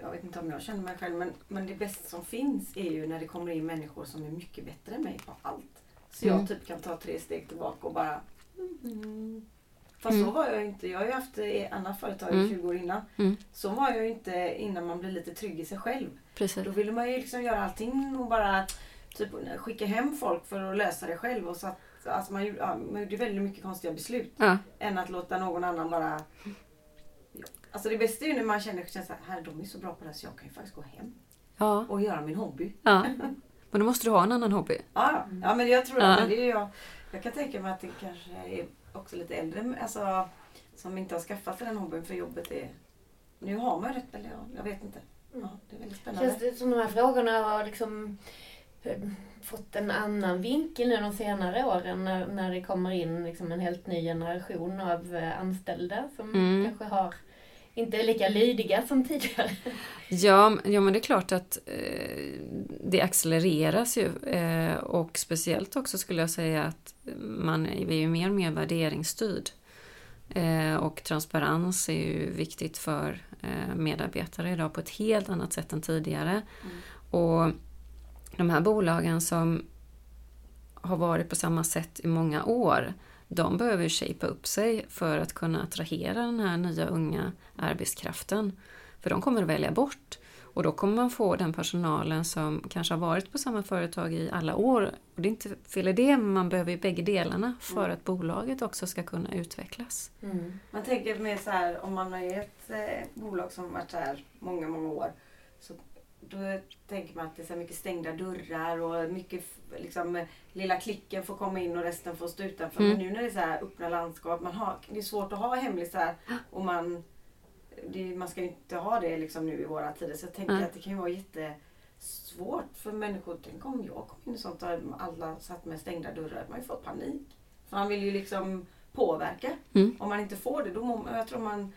Speaker 2: jag vet inte om jag känner mig själv, men, men det bästa som finns är ju när det kommer in människor som är mycket bättre än mig på allt. Så jag
Speaker 3: Mm.
Speaker 2: typ kan ta tre steg tillbaka och bara mm. Fast så
Speaker 3: Mm.
Speaker 2: var jag inte. Jag har ju haft eh, annat företag i
Speaker 3: Mm.
Speaker 2: 20 år innan.
Speaker 3: Mm.
Speaker 2: Så var jag ju inte innan man blir lite trygg i sig själv.
Speaker 3: Precis.
Speaker 2: Då ville man ju liksom göra allting och bara typ, skicka hem folk för att lösa det själv. Och så att, alltså man, gjorde, ja, man gjorde väldigt mycket konstiga beslut.
Speaker 3: Ja,
Speaker 2: Än att låta någon annan bara... Alltså det bästa är ju när man känner, känner så här, de är så bra på det här så jag kan ju faktiskt gå hem
Speaker 3: ja,
Speaker 2: och göra min hobby.
Speaker 3: ja. Men då måste du ha en annan hobby.
Speaker 2: Ja, ja men jag tror
Speaker 3: Ja.
Speaker 2: att det är jag. Jag kan tänka mig att det kanske är också lite äldre alltså, som inte har skaffat sig den hobbyn för jobbet är... Nu har man ju rätt, eller ja, jag vet inte. Ja, det är väldigt spännande.
Speaker 1: Känns det som de här frågorna har liksom eh, fått en annan vinkel nu de senare åren när, när det kommer in liksom en helt ny generation av eh, anställda som
Speaker 3: Mm.
Speaker 1: kanske har inte är lika lydiga som tidigare.
Speaker 3: Ja, ja men det är klart att eh, det accelereras ju eh, och speciellt också skulle jag säga att man är, ju mer och mer värderingsstyrd. Eh, och transparens är ju viktigt för eh, medarbetare idag på ett helt annat sätt än tidigare. Och de här bolagen som har varit på samma sätt i många år, de behöver shapea upp sig för att kunna attrahera den här nya unga arbetskraften. För de kommer att välja bort. Och då kommer man få den personalen som kanske har varit på samma företag i alla år. Och det är inte fel i det, men man behöver ju bägge delarna för att bolaget också ska kunna utvecklas.
Speaker 1: Mm.
Speaker 2: Man tänker mer så här om man är ett eh, bolag som varit så här många, många år. Så då tänker man att det är så mycket stängda dörrar och mycket liksom lilla klicken får komma in och resten får stå utanför.
Speaker 3: Mm.
Speaker 2: Men nu när det är så här öppna landskap, man har, det är svårt att ha hemlisar och man, det, man ska inte ha det liksom nu i våra tider. Så jag tänker
Speaker 3: Nej.
Speaker 2: att det kan ju vara jättesvårt för människor. Tänk om jag kom in i sånt där alla satt med stängda dörrar. Man har ju fått panik. För man vill ju liksom påverka.
Speaker 3: Mm.
Speaker 2: Om man inte får det, då må, jag tror man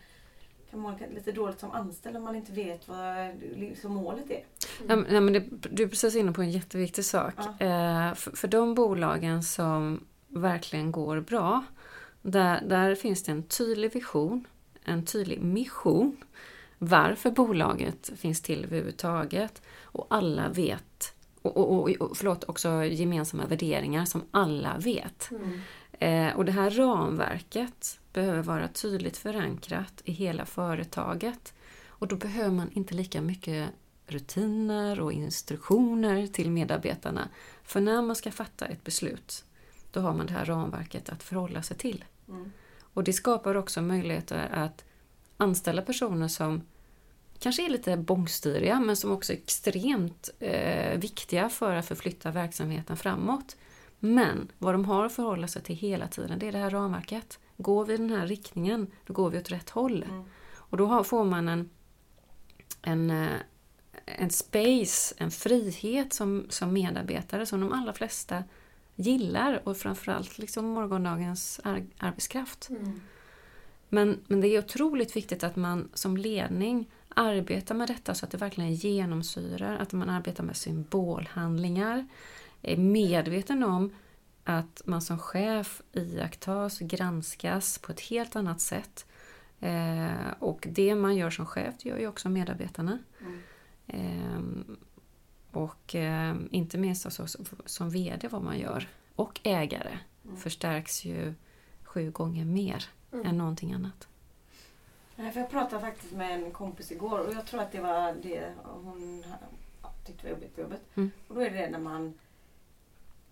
Speaker 2: kan må lite dåligt som anställd om man inte vet vad liksom målet är.
Speaker 3: Men- ja, men det, du är precis inne på en jätteviktig sak.
Speaker 2: Ja.
Speaker 3: Eh, för, för de bolagen som verkligen går bra, där, där finns det en tydlig vision, en tydlig mission, varför bolaget finns till överhuvudtaget. Och alla vet, och, och, och, och förlåt, också gemensamma värderingar som alla vet.
Speaker 1: Mm.
Speaker 3: Eh, och det här ramverket behöver vara tydligt förankrat i hela företaget. Och då behöver man inte lika mycket rutiner och instruktioner till medarbetarna. För när man ska fatta ett beslut, då har man det här ramverket att förhålla sig till.
Speaker 2: Mm.
Speaker 3: Och det skapar också möjligheter att anställa personer som kanske är lite bångstyriga men som också är extremt eh, viktiga för att förflytta verksamheten framåt. Men vad de har att förhålla sig till hela tiden, det är det här ramverket. Går vi i den här riktningen, då går vi åt rätt håll.
Speaker 2: Mm.
Speaker 3: Och då har, får man en, en, eh, en space, en frihet som, som medarbetare som de allra flesta gillar och framförallt liksom morgondagens ar arbetskraft.
Speaker 1: Mm.
Speaker 3: Men, men det är otroligt viktigt att man som ledning arbetar med detta så att det verkligen genomsyrar, att man arbetar med symbolhandlingar, är medveten om att man som chef iakttas, granskas på ett helt annat sätt. Eh, och det man gör som chef det gör ju också medarbetarna.
Speaker 2: Mm.
Speaker 3: Eh, och eh, inte minst alltså, som, VD vad man gör, och ägare,
Speaker 2: Mm.
Speaker 3: förstärks ju sju gånger mer
Speaker 1: Mm.
Speaker 3: än någonting annat.
Speaker 2: Nej, för jag pratade faktiskt med en kompis igår och jag tror att det var det hon tyckte var jobbigt på jobbet.
Speaker 3: Mm.
Speaker 2: Och då är det när man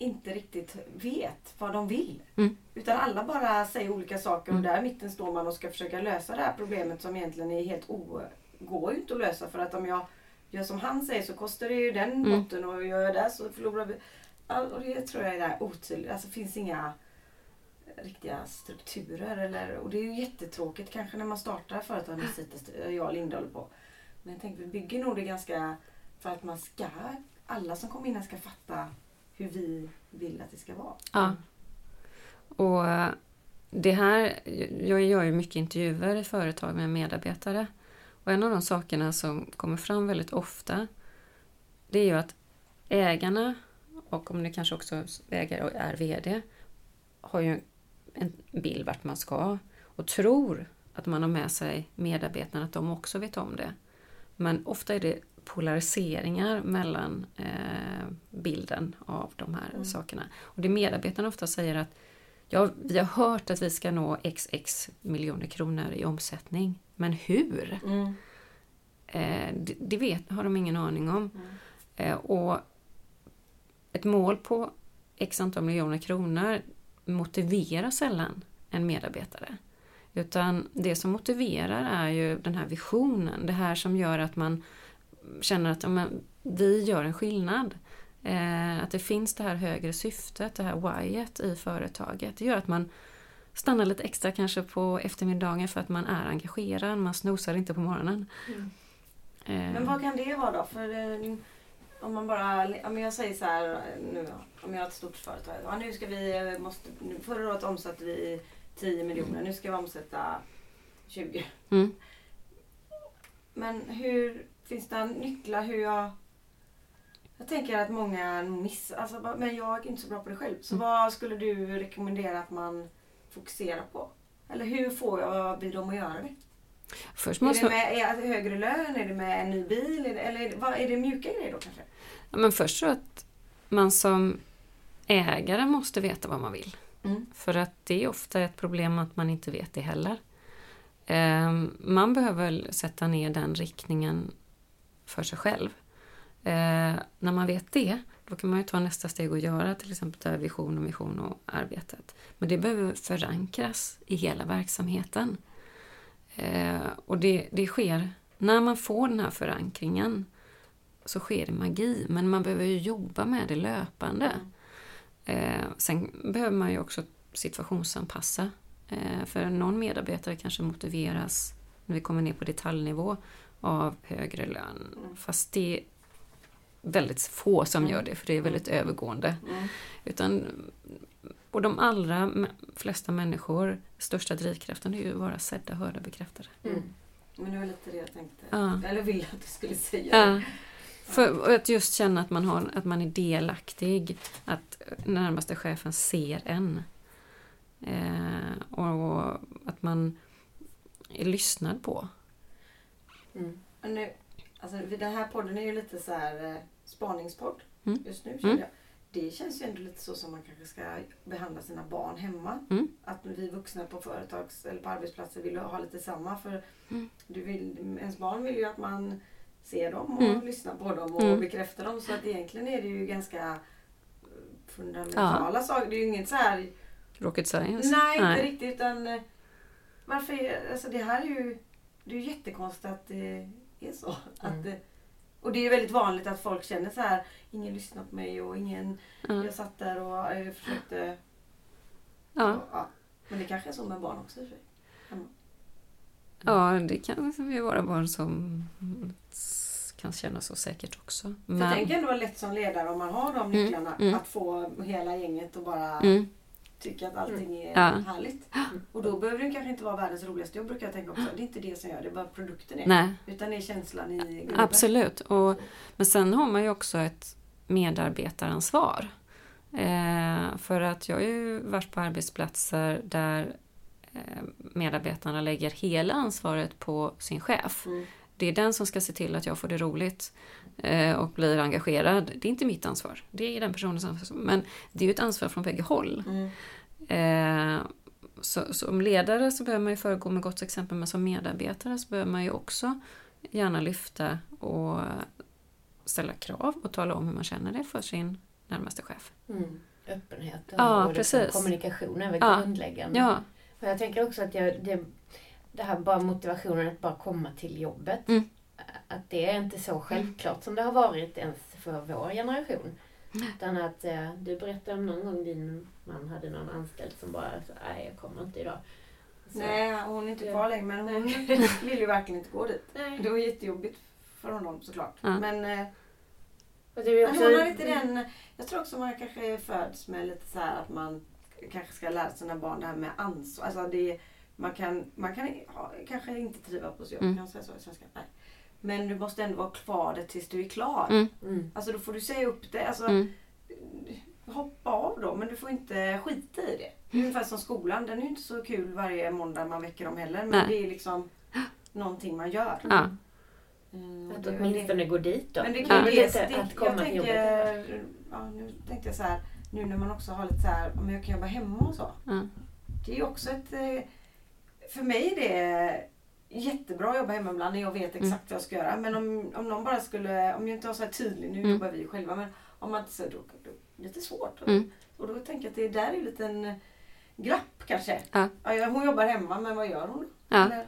Speaker 2: inte riktigt vet vad de vill.
Speaker 3: Mm.
Speaker 2: Utan alla bara säger olika saker
Speaker 3: Mm.
Speaker 2: och där i mitten står man och ska försöka lösa det här problemet som egentligen är helt o... går ju inte att lösa för att om jag gör som han säger så kostar det ju den
Speaker 3: Mm.
Speaker 2: botten och gör jag det så förlorar vi... Och det tror jag är där otydligt. Alltså det finns inga riktiga strukturer. Eller, och det är ju jättetråkigt kanske när man startar företag. Nu sitter jag och Linda håller på. Men jag tänker vi bygger nog det ganska för att man ska, alla som kommer in ska fatta hur vi vill att det ska vara.
Speaker 3: Ja. Och eh, det här, jag gör ju mycket intervjuer i företag med medarbetare. Och en av de sakerna som kommer fram väldigt ofta det är ju att ägarna, och om det kanske också ägare och är VD, har ju en bild vart man ska och tror att man har med sig medarbetarna, att de också vet om det. Men ofta är det polariseringar mellan eh, bilden av de här
Speaker 2: Mm.
Speaker 3: sakerna. Och det medarbetarna ofta säger att ja, vi har hört att vi ska nå XX miljoner kronor i omsättning. Men hur?
Speaker 2: Mm.
Speaker 3: Eh, det, det vet, har de ingen aning om.
Speaker 2: Mm.
Speaker 3: Eh, och ett mål på x antal miljoner kronor motiverar sällan en medarbetare. Utan det som motiverar är ju den här visionen. Det här som gör att man känner att men, vi gör en skillnad. Eh, att det finns det här högre syftet, det här whyet i företaget. Det gör att man stannar lite extra kanske på eftermiddagen för att man är engagerad. Man snosar inte på morgonen.
Speaker 1: Mm.
Speaker 3: Eh,
Speaker 2: Men vad kan det vara då? För eh, om man bara, om jag säger så här nu om jag har ett stort företag. Ja, nu ska vi, eh, måste, förra året omsatte vi 10 miljoner, nu ska vi omsätta 20.
Speaker 3: mm.
Speaker 2: Men hur, finns det nycklar hur jag... Jag tänker att många missar, alltså, men jag är inte så bra på det själv. Så
Speaker 3: Mm.
Speaker 2: vad skulle du rekommendera att man fokuserar på? Eller hur får jag dem att göra det?
Speaker 3: Först
Speaker 2: Är
Speaker 3: måste
Speaker 2: det med är det högre lön? Är det med en ny bil? Är det, eller är det, vad, är det mjuka grejer då kanske?
Speaker 3: Ja, men först så att man som ägare måste veta vad man vill.
Speaker 2: Mm.
Speaker 3: För att det är ofta ett problem att man inte vet det heller. Ehm, Man behöver sätta ner den riktningen för sig själv. Eh, När man vet det, då kan man ju ta nästa steg och göra till exempel det här vision och mission och arbetet. Men det behöver förankras i hela verksamheten. Eh, Och det, det sker, när man får den här förankringen så sker det magi. Men man behöver ju jobba med det löpande. Eh, sen behöver man ju också situationsanpassa. Eh, för någon medarbetare kanske motiveras, när vi kommer ner på detaljnivå, av högre lön.
Speaker 2: Mm.
Speaker 3: Fast det är väldigt få som
Speaker 2: Mm.
Speaker 3: gör det, för det är väldigt övergående.
Speaker 2: Mm.
Speaker 3: Utan, och de allra flesta människor, största drivkraften är ju att vara sedda, hörda, bekräftade.
Speaker 2: Mm. Men det var lite det jag tänkte.
Speaker 3: Ja.
Speaker 2: Eller ville att du skulle säga.
Speaker 3: Ja. För och att just känna att man, har, att man är delaktig, att närmaste chefen ser en. Eh, och att man är lyssnad på.
Speaker 1: Mm.
Speaker 2: Men nu, alltså, den här podden är ju lite så här eh, spaningspodd
Speaker 3: Mm.
Speaker 2: just nu känner
Speaker 3: Mm.
Speaker 2: jag. Det känns ju ändå lite så som man kanske ska behandla sina barn hemma.
Speaker 3: Mm.
Speaker 2: Att vi vuxna på företags eller på arbetsplatser vill ha lite samma. För
Speaker 3: Mm.
Speaker 2: du vill, ens barn vill ju att man se dem och
Speaker 3: Mm.
Speaker 2: lyssna på dem och
Speaker 3: Mm.
Speaker 2: bekräfta dem. Så att egentligen är det ju ganska eh, fundamentala saker. Det är ju inget så här
Speaker 3: Rocket science?
Speaker 2: Nej, inte riktigt. Utan, eh, varför är, alltså det här är ju, det är ju jättekonstigt att det är så. Att,
Speaker 1: Mm.
Speaker 2: det- och det är väldigt vanligt att folk känner så här, ingen lyssnar på mig och ingen,
Speaker 3: Ja.
Speaker 2: jag satt där och eh, försökte.
Speaker 3: Ja.
Speaker 2: Och, ja. Men det kanske är så med barn också i. Hemma.
Speaker 3: ja, det kan ju vara barn som kan känna så säkert också.
Speaker 2: För jag tänker ändå vara lätt som ledare om man har de
Speaker 3: Mm,
Speaker 2: nycklarna.
Speaker 3: mm.
Speaker 2: Att få hela gänget att bara
Speaker 3: Mm,
Speaker 2: tycka att allting är
Speaker 3: Ja.
Speaker 2: härligt. Och då behöver det kanske inte vara världens roligaste jobb brukar jag tänka också. Det är inte det som gör det, bara produkten är.
Speaker 3: nej,
Speaker 2: Utan det är känslan i gruppen.
Speaker 3: absolut. Och, men sen har man ju också ett medarbetaransvar. Eh, för att jag har ju varit på arbetsplatser där eh, medarbetarna lägger hela ansvaret på sin chef.
Speaker 2: Mm.
Speaker 3: Det är den som ska se till att jag får det roligt eh, och blir engagerad. Det är inte mitt ansvar. Det är den personens ansvar. Men det är ju ett ansvar från bägge håll.
Speaker 2: Mm.
Speaker 3: Eh, så, som ledare så behöver man ju föregå med gott exempel, men som medarbetare så behöver man ju också gärna lyfta och ställa krav och tala om hur man känner det för sin närmaste chef.
Speaker 1: Mm. Öppenhet och,
Speaker 3: Ja,
Speaker 1: och liksom
Speaker 3: precis.
Speaker 1: kommunikation är väl
Speaker 3: Ja.
Speaker 1: grundläggande.
Speaker 3: Ja,
Speaker 1: Och jag tänker också att jag, det, det här bara motivationen att bara komma till jobbet.
Speaker 3: Mm.
Speaker 1: Att det är inte så självklart som det har varit ens för vår generation. Utan att eh, du berättade om någon gång din man hade någon anställd som bara nej jag kommer inte idag. Så,
Speaker 2: Nej, hon är inte kvar längre men hon vill ju verkligen inte gå dit.
Speaker 1: nej.
Speaker 2: Det var jättejobbigt för honom såklart.
Speaker 3: Ja.
Speaker 2: Men, eh,
Speaker 1: Och det är ju
Speaker 2: men hon har inte den... Jag tror också man kanske föds med lite så här att man kanske ska lära sina barn det här med ansvar. Alltså det, man kan, man kan ha, kanske inte trivas på sitt jobb,
Speaker 3: Mm.
Speaker 2: kan jag säga så i svenska? Nej. Men du måste ändå vara kvar där tills du är klar.
Speaker 3: Mm.
Speaker 1: Mm.
Speaker 2: Alltså då får du säga upp det. Alltså,
Speaker 3: Mm.
Speaker 2: Hoppa av då, men du får inte skita i det. Det är ungefär som skolan. Den är ju inte så kul varje måndag man väcker dem heller. Men
Speaker 3: Nej.
Speaker 2: det är liksom någonting man gör.
Speaker 3: ja.
Speaker 2: Mm,
Speaker 1: Att åtminstone gå dit då.
Speaker 2: Men det, kan
Speaker 1: väl
Speaker 2: det, det,
Speaker 1: att komma
Speaker 2: jag
Speaker 1: till jobbet.
Speaker 2: tänker, ja, nu tänkte jag så här, nu när man också har lite så här, om jag kan jobba hemma och så.
Speaker 3: Ja.
Speaker 2: Det är ju också ett, eh, för mig är det jättebra att jobba hemma ibland när jag vet
Speaker 3: Mm.
Speaker 2: exakt vad jag ska göra. Men om, om någon bara skulle, om jag inte var så här tydlig, nu
Speaker 3: Mm.
Speaker 2: jobbar vi själva, men om man inte så, då, då lite svårt.
Speaker 3: Mm.
Speaker 2: Och då tänker jag att det där är en liten glapp kanske.
Speaker 3: Ja.
Speaker 2: Ja, hon jobbar hemma, men vad gör hon?
Speaker 3: Ja.
Speaker 2: Eller-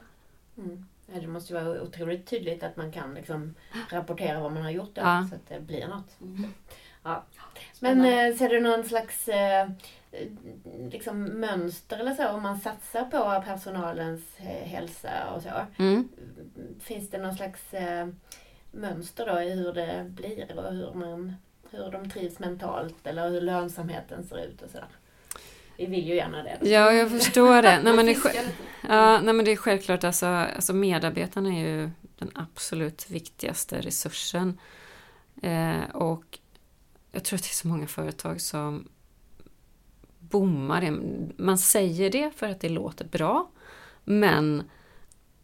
Speaker 1: Mm. Ja, det måste ju vara otroligt tydligt att man kan liksom rapportera vad man har gjort då,
Speaker 3: Ja.
Speaker 1: så att det blir något.
Speaker 2: Mm.
Speaker 1: Men
Speaker 2: Spännande.
Speaker 1: eh, ser du någon slags eh, liksom mönster eller så om man satsar på personalens eh, hälsa och så?
Speaker 3: Mm.
Speaker 1: Finns det någon slags eh, mönster då i hur det blir och hur, man, hur de trivs mentalt eller hur lönsamheten ser ut och sådär? Vi vill ju gärna det.
Speaker 3: Ja, jag förstår det. Nej, men det, är, ja, nej, men det är självklart, alltså, alltså medarbetarna är ju den absolut viktigaste resursen. Eh, och jag tror att det är så många företag som bommar det. Man säger det för att det låter bra, men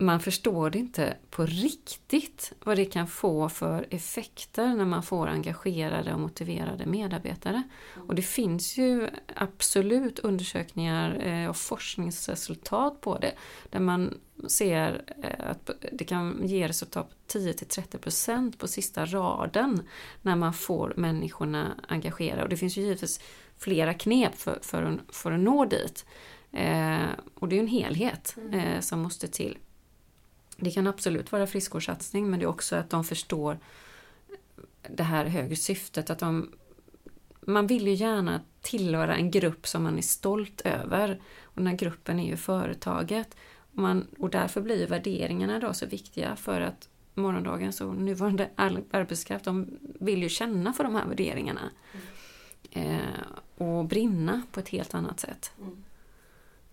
Speaker 3: man förstår det inte på riktigt vad det kan få för effekter när man får engagerade och motiverade medarbetare. Och det finns ju absolut undersökningar eh, och forskningsresultat på det. Där man ser eh, att det kan ge resultat på 10-30% på sista raden när man får människorna engagerade. Och det finns ju givetvis flera knep för, för, att, för att nå dit. Eh, och det är en helhet eh, som måste till. Det kan absolut vara friskvårdssatsning men det är också att de förstår det här högre syftet. Att de, man vill ju gärna tillhöra en grupp som man är stolt över. Och den här gruppen är ju företaget. Och, man, och därför blir värderingarna då så viktiga för att morgondagens och nuvarande arbetskraft de vill ju känna för de här värderingarna. Eh, och brinna på ett helt annat sätt.
Speaker 2: Mm.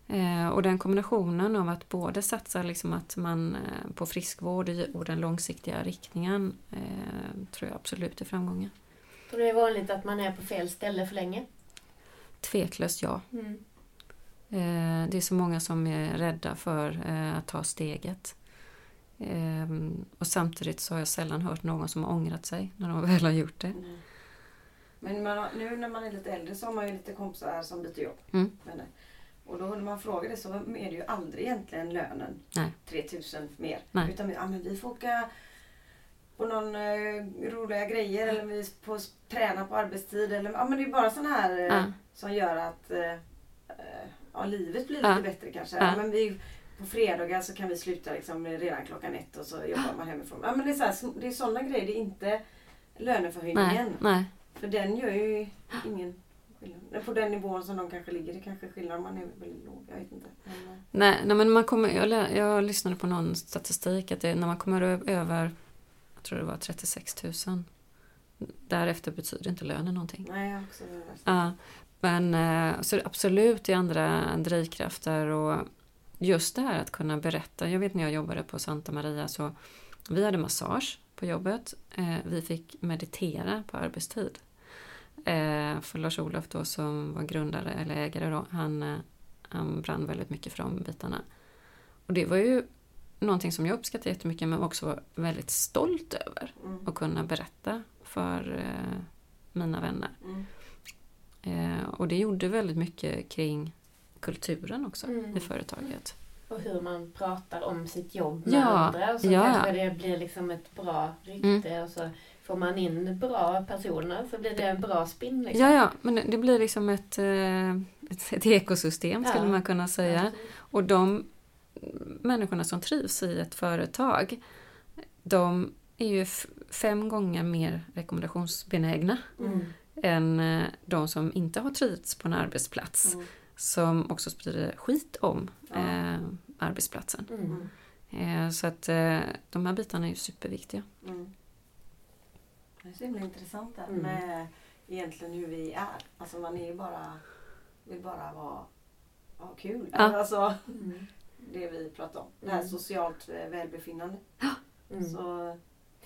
Speaker 3: Eh, och den kombinationen av att både satsa liksom att man eh, på friskvård och den långsiktiga riktningen eh, tror jag absolut är framgången.
Speaker 1: Tror du det är vanligt att man är på fel ställe för länge?
Speaker 3: Tveklöst ja. Eh, det är så många som är rädda för eh, att ta steget. Och samtidigt så har jag sällan hört någon som har ångrat sig när de väl har gjort det.
Speaker 2: Mm. Men man, nu när man är lite äldre så har man ju lite kompisar som byter jobb.
Speaker 3: Mm.
Speaker 2: Men, och då när man frågar det så är det ju aldrig egentligen lönen
Speaker 3: Nej.
Speaker 2: 3000 mer.
Speaker 3: Nej.
Speaker 2: Utan ah, men vi får åka på någon eh, roliga grejer eller vi s- träna på arbetstid. Eller, ja, men det är bara sådana här eh,
Speaker 3: Ja.
Speaker 2: som gör att eh, eh, ja, livet blir
Speaker 3: Ja.
Speaker 2: lite bättre kanske.
Speaker 3: Ja.
Speaker 2: Ja. men vi, på fredagar så kan vi sluta liksom redan klockan ett och så jobbar man hemifrån. Ja, men det är sådana grejer. Det är inte löneförhöjningen.
Speaker 3: Nej, nej.
Speaker 2: För den gör ju ingen skillnad. På den nivån som de kanske ligger. Det kanske är skillnad om man är väldigt låg. Jag vet inte. Men, eh,
Speaker 3: Nej, nej men man kommer, jag, jag lyssnade på någon statistik att det, när man kommer över, jag tror det var 36 000, därefter betyder inte lönen någonting.
Speaker 2: nej, jag också.
Speaker 3: Ja, men eh, så absolut i andra drivkrafter och just det här att kunna berätta. Jag vet när jag jobbade på Santa Maria så vi hade massage på jobbet. Eh, vi fick meditera på arbetstid. Eh, för Lars-Olof då som var grundare eller ägare då, han, eh, han brann väldigt mycket för de bitarna. Och det var ju någonting som jag uppskattade jättemycket men också var väldigt stolt över.
Speaker 2: Mm.
Speaker 3: Att kunna berätta för eh, mina vänner.
Speaker 2: Mm.
Speaker 3: Eh, och det gjorde väldigt mycket kring kulturen också
Speaker 1: Mm.
Speaker 3: i företaget.
Speaker 1: Och hur man pratar om sitt jobb med
Speaker 3: Ja,
Speaker 1: andra. Och så
Speaker 3: ja.
Speaker 1: kanske det blir liksom ett bra rykte. Och så får man in bra personer så blir det en bra spin. Liksom.
Speaker 3: Ja, ja, men det blir liksom ett, eh, ett, ett ekosystem skulle
Speaker 1: Ja.
Speaker 3: man kunna säga.
Speaker 1: Absolut.
Speaker 3: Och de människorna som trivs i ett företag, de är ju fem gånger mer rekommendationsbenägna
Speaker 1: Mm.
Speaker 3: än eh, de som inte har trivts på en arbetsplats.
Speaker 2: Mm.
Speaker 3: Som också sprider skit om
Speaker 2: Ja.
Speaker 3: eh, arbetsplatsen.
Speaker 1: Mm.
Speaker 3: Eh, så att eh, de här bitarna är ju superviktiga.
Speaker 2: Det är så himla intressant där
Speaker 1: Mm.
Speaker 2: med egentligen hur vi är. Alltså man är ju bara, vill bara vara, ha kul.
Speaker 3: Ja.
Speaker 2: Alltså
Speaker 1: Mm.
Speaker 2: det vi pratar om. Det här
Speaker 1: Mm.
Speaker 2: socialt eh, välbefinnande.
Speaker 1: Mm.
Speaker 2: Så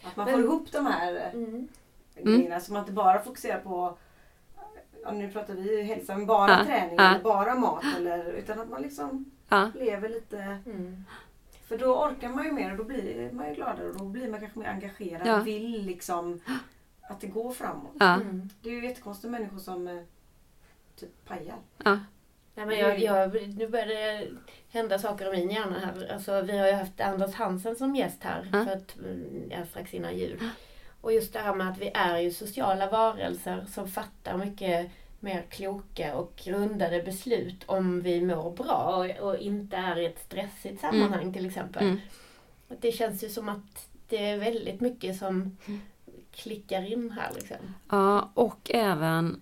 Speaker 2: att man
Speaker 1: Men-
Speaker 2: får ihop de här eh,
Speaker 1: Mm.
Speaker 2: grejerna. Så man inte bara fokuserar på Ja, nu pratar vi hälsa, men bara
Speaker 3: Ja,
Speaker 2: träning
Speaker 3: ja.
Speaker 2: eller bara mat. Eller, utan att man liksom
Speaker 3: Ja,
Speaker 2: lever lite
Speaker 1: Mm.
Speaker 2: För då orkar man ju mer och då blir man ju gladare och då blir man kanske mer engagerad.
Speaker 3: Ja.
Speaker 2: Vill liksom att det går framåt.
Speaker 3: ja,
Speaker 1: Mm.
Speaker 2: Det är ju jättekonstiga människor som eh, typ pajar.
Speaker 3: ja.
Speaker 1: Nej, men jag, jag, nu börjar det hända saker i min hjärna här. Alltså, vi har ju haft Anders Hansen som gäst här
Speaker 3: Ja.
Speaker 1: för att, mm, ja, strax innan jul. Och just det här med att vi är ju sociala varelser som fattar mycket mer kloka och grundade beslut om vi mår bra och, och inte är i ett stressigt sammanhang till exempel.
Speaker 3: Mm.
Speaker 1: Det känns ju som att det är väldigt mycket som
Speaker 3: Mm.
Speaker 1: klickar in här liksom.
Speaker 3: ja, och även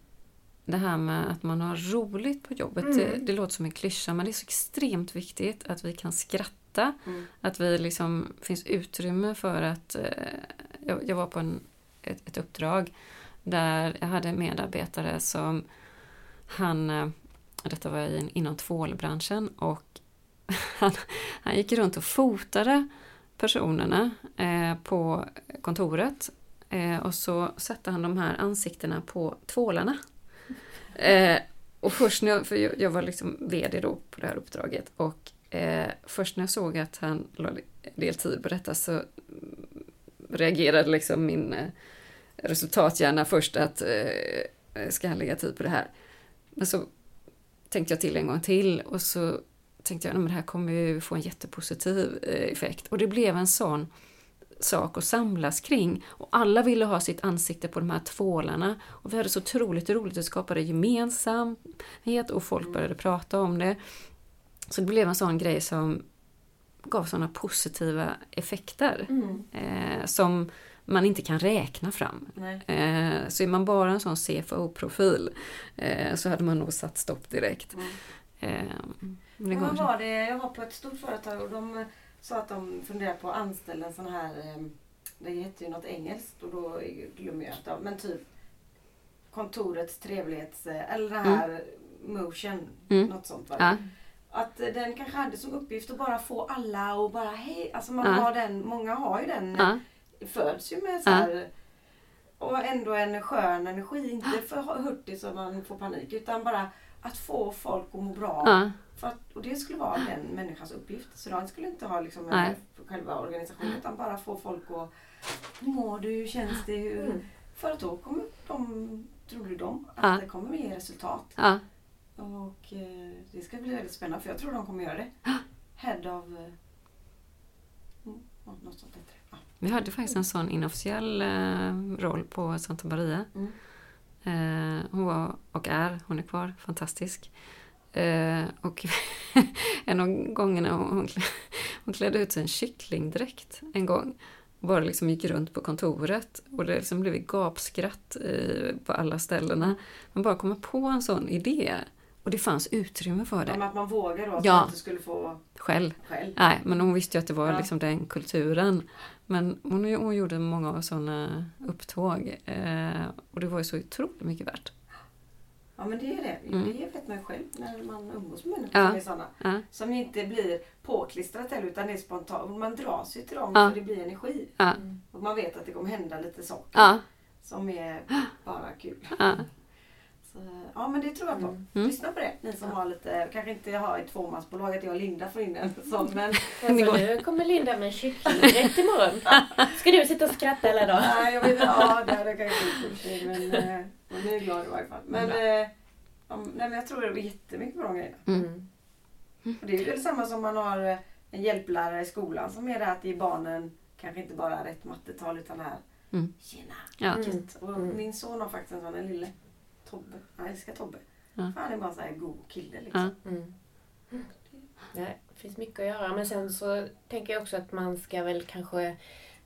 Speaker 3: det här med att man har roligt på jobbet.
Speaker 1: Mm.
Speaker 3: Det, det låter som en klyscha men det är så extremt viktigt att vi kan skratta.
Speaker 2: Mm.
Speaker 3: Att vi liksom finns utrymme för att... Eh, jag, jag var på en, ett, ett uppdrag där jag hade en medarbetare som han... Eh, detta var in, inom tvålbranschen och han, han gick runt och fotade personerna eh, på kontoret eh, och så satte han de här ansiktena på tvålarna. Eh, och först när jag, för jag, jag var liksom VD då på det här uppdraget och eh, först när jag såg att han la en del tid på detta så reagerade liksom min eh, resultathjärna först att eh, ska han lägga tid på det här? Men så tänkte jag till en gång till och så tänkte jag att det här kommer ju få en jättepositiv eh, effekt. Och det blev en sån sak att samlas kring. Och alla ville ha sitt ansikte på de här tvålarna. Och vi hade så otroligt roligt, det skapade gemensamhet och folk började prata om det. Så det blev en sån grej som gav såna positiva effekter.
Speaker 1: Mm.
Speaker 3: Eh, som man inte kan räkna fram. Eh, så är man bara en sån CFO-profil eh, så hade man nog satt stopp direkt.
Speaker 2: Mm.
Speaker 3: Eh, det inte.
Speaker 2: var det? Jag var på ett stort företag och de sa att de funderar på att anställa en sån här, eh, det heter ju något engelskt och då glömmer jag av, men typ kontorets trevlighets, eh, eller det här motion,
Speaker 3: Mm.
Speaker 2: något sånt. Va?
Speaker 3: Ja,
Speaker 2: Att den kanske hade som uppgift att bara få alla och bara hej, alltså man
Speaker 3: Ja.
Speaker 2: har den, många har ju den,
Speaker 3: ja,
Speaker 2: föds ju med så här och ändå en skön energi, inte för hurtig så man får panik utan bara att få folk att må bra.
Speaker 3: ja,
Speaker 2: För att, och det skulle vara den människans uppgift. Så de skulle inte ha liksom en, själva organisationen utan bara få folk att Hur mår du? Hur känns det? Hur?
Speaker 1: Mm.
Speaker 2: För att då kommer de, tror de, att
Speaker 3: Ja.
Speaker 2: det kommer ge resultat.
Speaker 3: ja.
Speaker 2: Och eh, det ska bli väldigt spännande för jag tror de kommer göra det. Head of... Eh, något sånt heter. Ja.
Speaker 3: Vi hade faktiskt en sån inofficiell eh, roll på Santa Maria.
Speaker 2: Mm.
Speaker 3: Eh, hon var och är, hon är kvar, fantastisk. Eh, och en av gångerna hon, hon, klä, hon klädde ut sig en kycklingdräkt en gång. Bara liksom gick runt på kontoret och det liksom blev gapskratt på alla ställena. Man bara kommer på en sån idé och det fanns utrymme för det.
Speaker 2: Om att man vågar då, att
Speaker 3: Ja.
Speaker 2: man inte skulle få
Speaker 3: Själv.
Speaker 2: själv.
Speaker 3: Nej, men hon visste ju att det var
Speaker 2: Ja.
Speaker 3: liksom den kulturen. Men hon, hon gjorde många sådana upptåg eh, och det var ju så otroligt mycket värt.
Speaker 2: Ja men det är det.
Speaker 3: Mm.
Speaker 2: Det vet man ju själv när man umgås med människor
Speaker 3: Ja.
Speaker 2: som är sådana.
Speaker 3: Ja,
Speaker 2: Som inte blir påklistrat heller utan det är spontant. Man dras ju till dem
Speaker 3: Ja.
Speaker 2: för det blir energi.
Speaker 3: ja,
Speaker 2: Och man vet att det kommer hända lite saker
Speaker 3: ja,
Speaker 2: som är bara kul.
Speaker 3: Ja.
Speaker 2: Så, ja men det tror jag på.
Speaker 1: Mm.
Speaker 3: Mm.
Speaker 2: Lyssna på det. Ni som har lite, kanske inte har ett tvåmansbolag att jag och Linda får in en sån men
Speaker 1: Alltså, nu kommer Linda med en kyckling direkt imorgon. Ska du sitta och skratta hela dagen?
Speaker 2: nej jag vet inte, ja det hade jag kanske inte men eh, men nu är jag glad i varje fall. Men, eh, om, nej, men jag tror det blir jättemycket på de grejerna.
Speaker 3: Mm.
Speaker 2: Och det är väl samma som man har eh, en hjälplärare i skolan som är det att ge barnen kanske inte bara rätt mattetal utan det här
Speaker 3: Mm.
Speaker 2: Tjena!
Speaker 3: Ja.
Speaker 1: Mm.
Speaker 2: Och min son har faktiskt en sån, en lille Tobbe. Han älskar Tobbe.
Speaker 3: Ja.
Speaker 2: Han är bara en sån här god kille liksom.
Speaker 3: Ja.
Speaker 1: Mm. Det finns mycket att göra men sen så tänker jag också att man ska väl kanske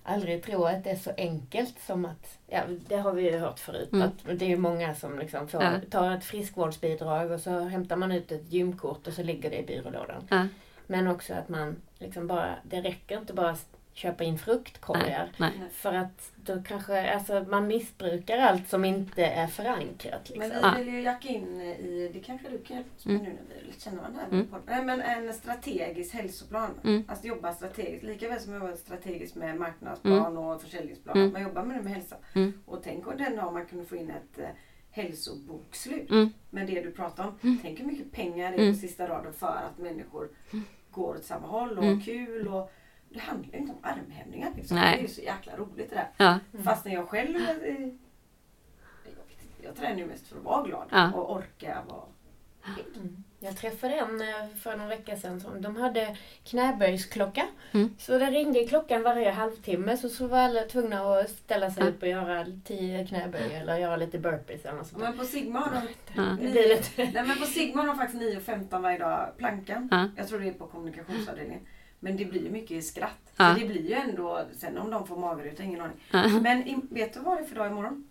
Speaker 1: aldrig tro att det är så enkelt som att, ja det har vi ju hört förut,
Speaker 3: Mm.
Speaker 1: att det är ju många som liksom får,
Speaker 3: Ja.
Speaker 1: tar ett friskvårdsbidrag och så hämtar man ut ett gymkort och så ligger det i byrålådan.
Speaker 3: Ja.
Speaker 1: Men också att man liksom bara, det räcker inte bara köpa in fruktkorgar.
Speaker 3: Nej.
Speaker 1: För att då kanske, alltså man missbrukar allt som inte är förankrat. Liksom.
Speaker 2: Men vi
Speaker 3: Ja.
Speaker 2: vill ju jacka in i, det kanske du kan hjälpa oss med
Speaker 3: Mm.
Speaker 2: nu när vi känna varandra här.
Speaker 3: Mm.
Speaker 2: Nej, men en strategisk hälsoplan.
Speaker 3: Mm.
Speaker 2: Alltså jobba strategiskt. Lika väl som jag jobbar strategiskt med marknadsplan och försäljningsplan.
Speaker 3: Mm.
Speaker 2: Man jobbar med det med hälsa.
Speaker 3: Mm.
Speaker 2: Och tänk om den dagen man kunde få in ett eh, hälsobokslut.
Speaker 3: Mm.
Speaker 2: med det du pratar om.
Speaker 3: Mm.
Speaker 2: Tänk hur mycket pengar det är
Speaker 3: Mm.
Speaker 2: på sista raden för att människor går åt samma håll och
Speaker 3: Mm.
Speaker 2: har kul. Och det handlar ju inte om armhävningar. Liksom.
Speaker 3: Nej.
Speaker 2: Det är ju så jäkla roligt det där.
Speaker 3: Ja.
Speaker 2: Fast när jag själv... eh, Jag, tränar ju mest för att vara glad
Speaker 3: Ja.
Speaker 2: och orka vara...
Speaker 1: Mm. Jag träffade en eh, för någon vecka sedan som de hade knäböjsklocka.
Speaker 3: Mm.
Speaker 1: Så det ringde i klockan varje halvtimme så, så var alla tvungna att ställa sig upp och göra tio knäböj eller göra lite burpees eller något sånt.
Speaker 2: Men på Sigma har de...
Speaker 1: Blir lite...
Speaker 2: Nej men på Sigma har de faktiskt 9 och 15 varje dag plankan.
Speaker 3: Ja.
Speaker 2: Jag tror det är på kommunikationsavdelningen. Men det blir ju mycket skratt.
Speaker 3: Ja.
Speaker 2: Det blir ju ändå, sen om de får magruta, ingen aning.
Speaker 3: Ja.
Speaker 2: Men i, vet du vad det är för dag imorgon?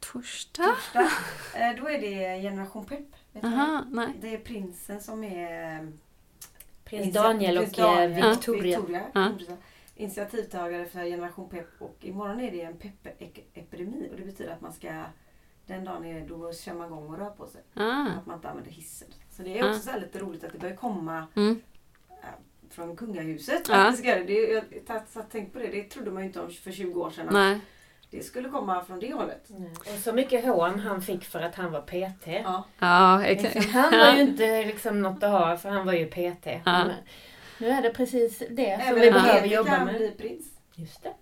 Speaker 3: Torsdag?
Speaker 2: Torsdag. Eh, då är det Generation Pepp.
Speaker 3: Aha, nej.
Speaker 2: Det är prinsen som är... eh,
Speaker 1: Prins Daniel och
Speaker 2: prins Daniel
Speaker 1: eh,
Speaker 2: och
Speaker 1: Victoria.
Speaker 2: Victoria.
Speaker 3: Ja.
Speaker 2: Initiativtagare för Generation Pepp och imorgon är det en peppepidemi och det betyder att man ska den dagen är, då kör man igång och rör på sig.
Speaker 3: Ah.
Speaker 2: Att man inte använder hissen. Så det är också
Speaker 3: Ja.
Speaker 2: så här lite roligt att det börjar komma
Speaker 3: Mm.
Speaker 2: Från kungahuset.
Speaker 3: Ja.
Speaker 2: Att det ska, det. det, jag satt- tänkt på det, det trodde man ju inte om för 20 år sedan.
Speaker 3: Nej.
Speaker 2: Det skulle komma från det hållet.
Speaker 1: Och så mycket hån han fick för att han var PT.
Speaker 2: Ja.
Speaker 3: Ja, exakt.
Speaker 1: Liksom, han var ju inte liksom något att ha för han var ju PT.
Speaker 3: Ja.
Speaker 1: Nu är det precis det som
Speaker 2: Även
Speaker 1: vi
Speaker 2: en
Speaker 1: behöver jobba
Speaker 2: kan
Speaker 1: med.
Speaker 2: bli prins.
Speaker 1: Just det.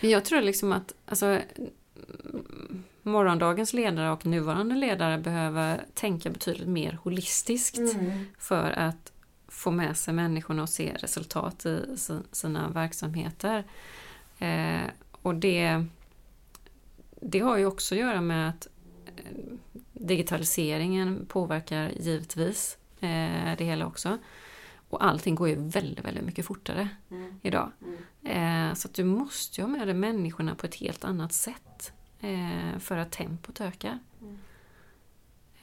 Speaker 3: Men jag tror liksom att alltså, mm, morgondagens ledare och nuvarande ledare behöver tänka betydligt mer holistiskt
Speaker 1: Mm.
Speaker 3: för att få med sig människorna och se resultat i si- sina verksamheter. Eh, och det, det har ju också att göra med att eh, digitaliseringen påverkar givetvis eh, det hela också. Och allting går ju väldigt, väldigt mycket fortare
Speaker 2: Mm.
Speaker 3: idag.
Speaker 2: Mm.
Speaker 3: Eh, så att du måste ju ha med dig människorna på ett helt annat sätt eh, för att tempot ökar.
Speaker 2: Mm.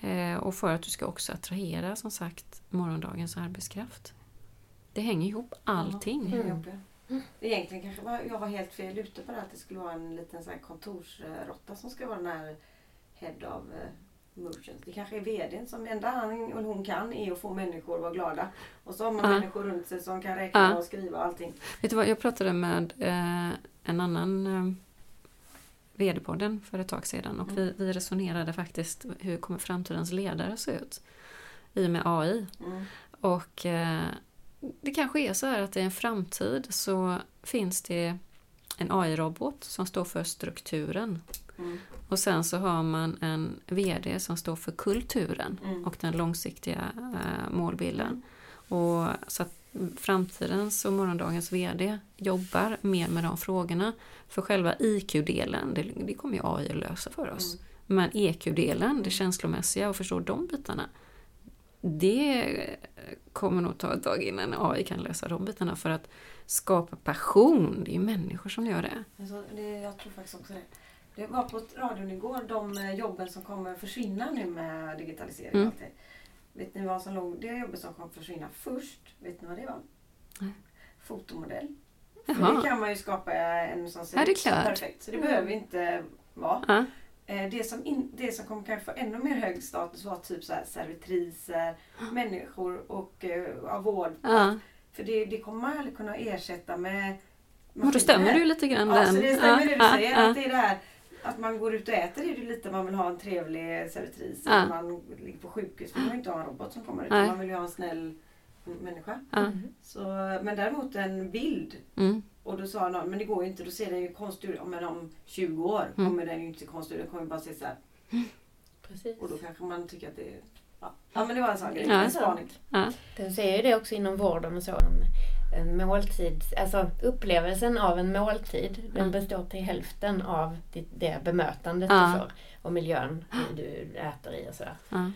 Speaker 3: Eh, och för att du ska också attrahera som sagt morgondagens arbetskraft. Det hänger ihop allting.
Speaker 2: Ja, det är
Speaker 1: Mm.
Speaker 2: Egentligen kanske var, jag var helt fel ute på det att det skulle vara en liten sån här kontorsrotta som ska vara den här Head of eh, Motions. Det kanske är VDn som enda han eller hon kan är att få människor att vara glada. Och så har man
Speaker 3: Ja.
Speaker 2: människor runt sig som kan räkna
Speaker 3: Ja.
Speaker 2: och skriva och allting.
Speaker 3: Vet du vad, jag pratade med eh, en annan eh, VD-podden för ett tag sedan och vi, vi resonerade faktiskt hur kommer framtidens ledare se ut i och med AI.
Speaker 2: Mm.
Speaker 3: Och eh, det kanske är så här att i en framtid så finns det en AI-robot som står för strukturen.
Speaker 2: Mm.
Speaker 3: Och sen så har man en VD som står för kulturen
Speaker 2: Mm.
Speaker 3: och den långsiktiga eh, målbilden. Och så att framtidens och morgondagens VD jobbar mer med de frågorna. För själva IQ-delen, det, det kommer ju AI att lösa för oss.
Speaker 2: Mm.
Speaker 3: Men EQ-delen, det känslomässiga och förstå de bitarna. Det kommer nog ta ett tag innan AI kan lösa de bitarna för att skapa passion. Det är ju människor som gör det.
Speaker 2: Alltså, det jag tror faktiskt också det. Det var på radion igår, de eh, jobben som kommer försvinna nu med digitalisering. och
Speaker 3: Mm.
Speaker 2: allt det. Vet ni vad som låg, det jobbet som kommer försvinna först, vet ni vad det var?
Speaker 3: Nej.
Speaker 2: Fotomodell. För det kan man ju skapa en som ser
Speaker 3: Ja, det är
Speaker 2: perfekt. Så det
Speaker 1: Mm.
Speaker 2: behöver inte vara.
Speaker 3: Ja.
Speaker 2: Eh, Det som, in, det som kommer kanske få ännu mer hög status var typ så servitriser, människor och uh, vård.
Speaker 3: Ja.
Speaker 2: För det, det kommer man aldrig kunna ersätta med
Speaker 3: Och då stämmer ju lite grann
Speaker 2: Ja,
Speaker 3: den.
Speaker 2: så det stämmer det du
Speaker 3: Ja,
Speaker 2: säger.
Speaker 3: ja,
Speaker 2: Att det är det här att man går ut och äter är det lite man vill ha en trevlig servitris.
Speaker 3: Ja.
Speaker 2: Man ligger på sjukhus vill man ju inte ha en robot som kommer utan man vill ju ha en snäll människa.
Speaker 3: ja.
Speaker 2: Så, men däremot en bild
Speaker 3: Mm.
Speaker 2: och då sa någon, men det går ju inte, då ser den ju konstig ut. Men om 20 år
Speaker 3: Mm.
Speaker 2: kommer den ju inte se konstig ut, den kommer ju bara se så här.
Speaker 1: Precis.
Speaker 2: Och då kanske man tycker att det är... Ja, ja men det var en sån grej.
Speaker 3: Ja.
Speaker 2: En spaning.
Speaker 3: Ja.
Speaker 1: Den säger ju det också inom vården och så. En, måltid, alltså upplevelsen av en måltid den
Speaker 3: Mm.
Speaker 1: består till hälften av det, det bemötandet
Speaker 3: Ja.
Speaker 1: du får och miljön du äter i och sådär.
Speaker 3: Ja.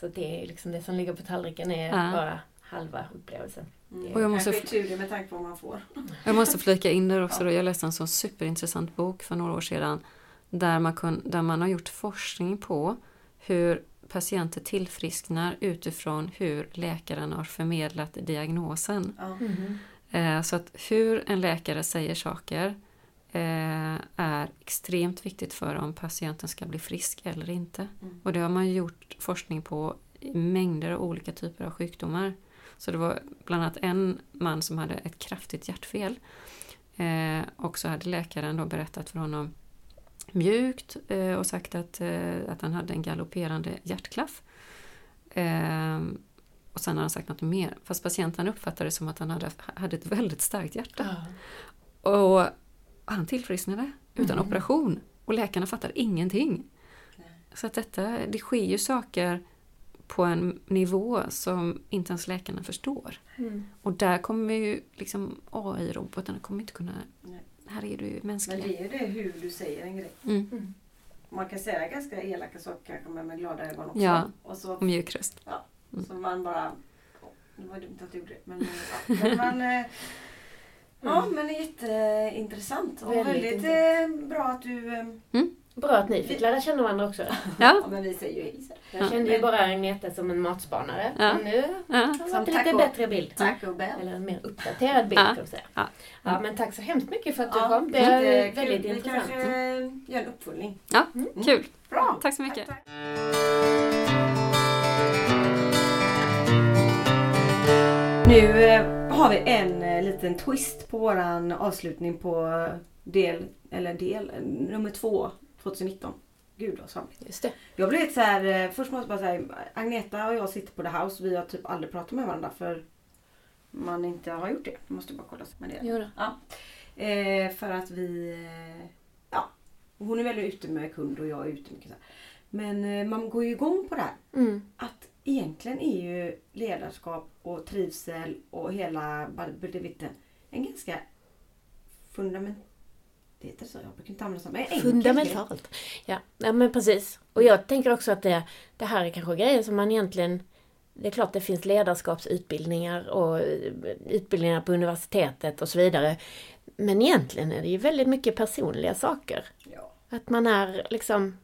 Speaker 1: Så det är liksom det som ligger på tallriken är
Speaker 3: Ja.
Speaker 1: bara halva upplevelsen.
Speaker 2: Mm.
Speaker 3: Och jag måste
Speaker 2: Kanske med tanke på vad man får.
Speaker 3: Jag måste flika in där också. Då. Jag läste en sån superintressant bok för några år sedan. Där man, kun, där man har gjort forskning på hur patienter tillfrisknar utifrån hur läkaren har förmedlat diagnosen. Eh, så att hur en läkare säger saker eh, är extremt viktigt för om patienten ska bli frisk eller inte.
Speaker 2: Mm.
Speaker 3: Och det har man gjort forskning på i mängder av olika typer av sjukdomar. Så det var bland annat en man som hade ett kraftigt hjärtfel. Eh, och så hade läkaren då berättat för honom mjukt eh, och sagt att, eh, att han hade en galopperande hjärtklaff. Eh, och sen har han sagt något mer. Fast patienten uppfattade det som att han hade, hade ett väldigt starkt hjärta. Och han tillfrisknade utan
Speaker 1: Mm.
Speaker 3: operation. Och läkarna fattade ingenting.
Speaker 2: Nej.
Speaker 3: Så att detta, det sker ju saker på en nivå som inte ens läkarna förstår.
Speaker 1: Mm.
Speaker 3: Och där kommer ju liksom AI-robotarna kommer inte kunna...
Speaker 2: Nej.
Speaker 3: Här är du ju
Speaker 2: Men
Speaker 3: mänsklig.
Speaker 2: det är ju det hur du säger en grej.
Speaker 3: Mm.
Speaker 2: Man kan säga ganska elaka saker kanske men med glada ögon också.
Speaker 3: Ja.
Speaker 2: Och så,
Speaker 3: Och mjuk röst.
Speaker 2: så man bara... Det var dumt att jag gjorde det. Men, ja. men man... eh, Ja men det är jätteintressant. Och
Speaker 1: Väldigt
Speaker 2: väldigt, eh, bra att du... eh,
Speaker 1: Bra att ni fick lära känna varandra också.
Speaker 3: Ja,
Speaker 2: Ja men vi säger ju hej.
Speaker 1: Jag kände ju bara Agneta som en matspanare.
Speaker 3: Ja.
Speaker 1: Men nu
Speaker 3: ja.
Speaker 1: har fått en lite
Speaker 2: och-
Speaker 1: bättre bild.
Speaker 2: Tack och Bell.
Speaker 1: Eller en mer uppdaterad bild
Speaker 3: Ja.
Speaker 1: kan man säga.
Speaker 3: Ja.
Speaker 1: Ja, men tack så hemskt mycket för att du
Speaker 2: Ja,
Speaker 1: kom. Det är
Speaker 2: jättekul.
Speaker 1: väldigt
Speaker 2: Vi
Speaker 1: intressant.
Speaker 2: kanske eh, gör en uppföljning.
Speaker 3: ja kul.
Speaker 2: Bra!
Speaker 3: Tack så mycket.
Speaker 2: tack. Nu eh, har vi en eh, liten twist på våran avslutning på del, eller del, nummer två 2019. Gud vad svamligt.
Speaker 1: Just det.
Speaker 2: Jag blev lite så här, eh, först måste jag bara säga, Agneta och jag sitter på The House. Vi har typ aldrig pratat med varandra för man inte har gjort det. Jag måste bara kolla med det.
Speaker 1: Jo.
Speaker 2: Ja. Eh, för att vi... Eh, ja. Hon är väldigt ute med kund och jag är ute mycket så här. Men eh, man går ju igång på det här.
Speaker 1: Mm.
Speaker 2: Att egentligen är ju ledarskap och trivsel och hela budevitten en ganska Det heter så, jag brukar inte använda så. Men.
Speaker 1: Fundamentalt. Ja, ja, men precis. Och jag tänker också att det, det här är kanske grejer som man egentligen... Det är klart det finns ledarskapsutbildningar och eh, utbildningar på universitetet och så vidare. Men egentligen är det ju väldigt mycket personliga saker.
Speaker 2: Ja.
Speaker 1: Att man är liksom...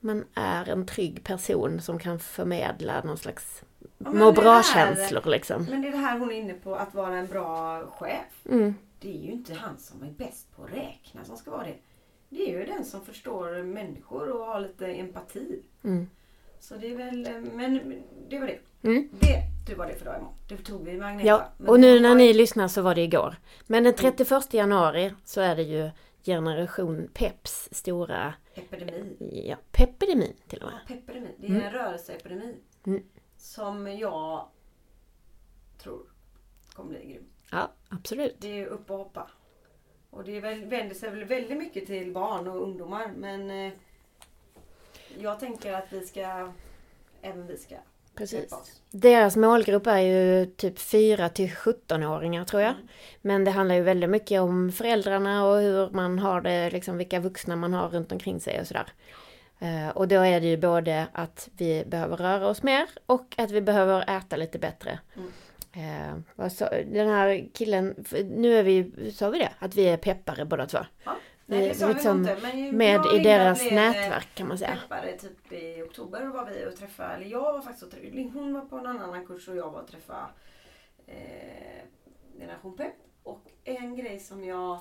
Speaker 1: Man är en trygg person som kan förmedla någon slags
Speaker 2: men
Speaker 1: må bra-känslor liksom.
Speaker 2: Men det är det här hon är inne på, att vara en bra chef.
Speaker 1: Mm.
Speaker 2: Det är ju inte han som är bäst på att räkna som ska vara det. Det är ju den som förstår människor och har lite empati.
Speaker 1: Mm.
Speaker 2: Så det är väl, eh, men det var det.
Speaker 1: Mm.
Speaker 2: Det, det var det för idag imorgon. Det tog vi med Agneta.
Speaker 1: Ja, och nu när ni lyssnar så var det igår. Men den 31 januari så är det ju Generation Peps stora
Speaker 2: Epidemi.
Speaker 1: ja, Peppidemin till och
Speaker 2: Ja,
Speaker 1: med.
Speaker 2: pepidemi. Det är
Speaker 1: Mm.
Speaker 2: en rörelseepidemi.
Speaker 1: Mm.
Speaker 2: Som jag tror kommer bli grym.
Speaker 1: Ja, absolut.
Speaker 2: Det är upp och hoppa. Och det väl, vänder sig väl väldigt mycket till barn och ungdomar. Men eh, jag tänker att vi ska, även vi ska
Speaker 1: Precis. Deras målgrupp är ju typ 4 till 17-åringar tror jag.
Speaker 2: Mm.
Speaker 1: Men det handlar ju väldigt mycket om föräldrarna och hur man har det, liksom vilka vuxna man har runt omkring sig och sådär. Eh, Och då är det ju både att vi behöver röra oss mer och att vi behöver äta lite bättre.
Speaker 2: Mm.
Speaker 1: Eh, vad sa- den här killen, nu är vi, sa vi det? Att vi är peppare båda två.
Speaker 2: Ja. Nej, det
Speaker 1: Eh,
Speaker 2: sa vi
Speaker 1: liksom
Speaker 2: nog inte. Men
Speaker 1: Med i deras
Speaker 2: eh,
Speaker 1: nätverk kan man säga.
Speaker 2: Peppade typ i oktober var vi och träffade, eller jag var faktiskt och träffade, hon var på en annan kurs och jag var och träffade eh, Generation Pepp. Och en grej som jag,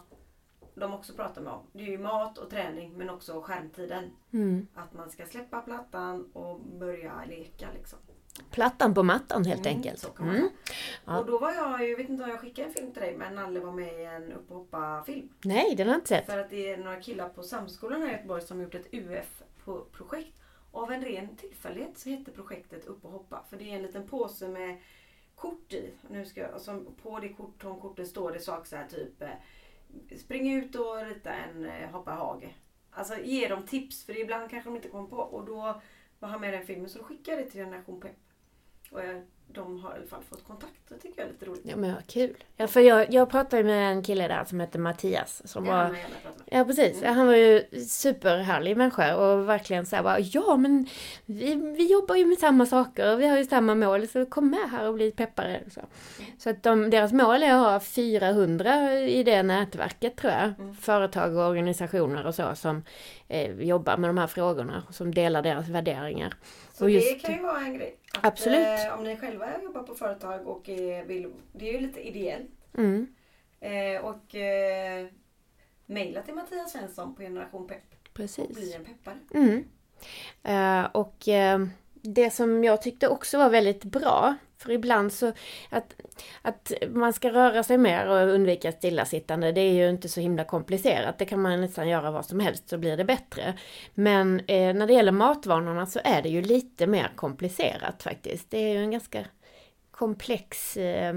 Speaker 2: de också pratar med om, det är ju mat och träning men också skärmtiden.
Speaker 1: Mm.
Speaker 2: Att man ska släppa plattan och börja leka liksom.
Speaker 1: Plattan på mattan helt
Speaker 2: Mm,
Speaker 1: enkelt. Mm. Ja.
Speaker 2: Och då var jag, jag vet inte om jag skickade en film till dig men Nalle var med i en upp och hoppa film.
Speaker 1: Nej, den har jag inte sett.
Speaker 2: För att det är några killar på Samskolan här i Göteborg som har gjort ett UF-projekt. Av en ren tillfällighet så hette projektet Upp och hoppa. För det är en liten påse med kort i. Nu ska jag, som på det kort, de korten står det saker så här typ eh, Spring ut och rita en eh, hopparhage. Alltså ge dem tips för ibland kanske de inte kommer på. Och då var han med i den filmen så då skickade jag det till Generation Pep. Och jag, de har i alla fall fått kontakt. Det tycker jag är lite roligt.
Speaker 1: Ja men vad kul. Ja, för jag, jag pratade med en kille där som hette Mattias. Som
Speaker 2: Det
Speaker 1: var, ja precis,
Speaker 2: Mm.
Speaker 1: han var ju superhärlig människa och verkligen så här bara, ja men vi, vi jobbar ju med samma saker och vi har ju samma mål så kom med här och bli peppare. Så, så att de, deras mål är att ha 400 i det nätverket tror jag.
Speaker 2: Mm.
Speaker 1: Företag och organisationer och så som eh, jobbar med de här frågorna. Som delar deras värderingar.
Speaker 2: Så
Speaker 1: Och
Speaker 2: det kan ju vara en grej. Att,
Speaker 1: Absolut.
Speaker 2: Eh, om ni själva jobbar på företag och är, vill, det är ju lite ideellt.
Speaker 1: Mm,
Speaker 2: Eh, och eh, mejla till Mattias Svensson på Generation Pepp och
Speaker 1: precis.
Speaker 2: bli en peppare.
Speaker 1: Mm. Eh, och eh, det som jag tyckte också var väldigt bra, för ibland så att, att man ska röra sig mer och undvika stillasittande, det är ju inte så himla komplicerat. Det kan man nästan göra vad som helst så blir det bättre. Men eh, när det gäller matvanorna så är det ju lite mer komplicerat faktiskt. Det är ju en ganska komplex eh,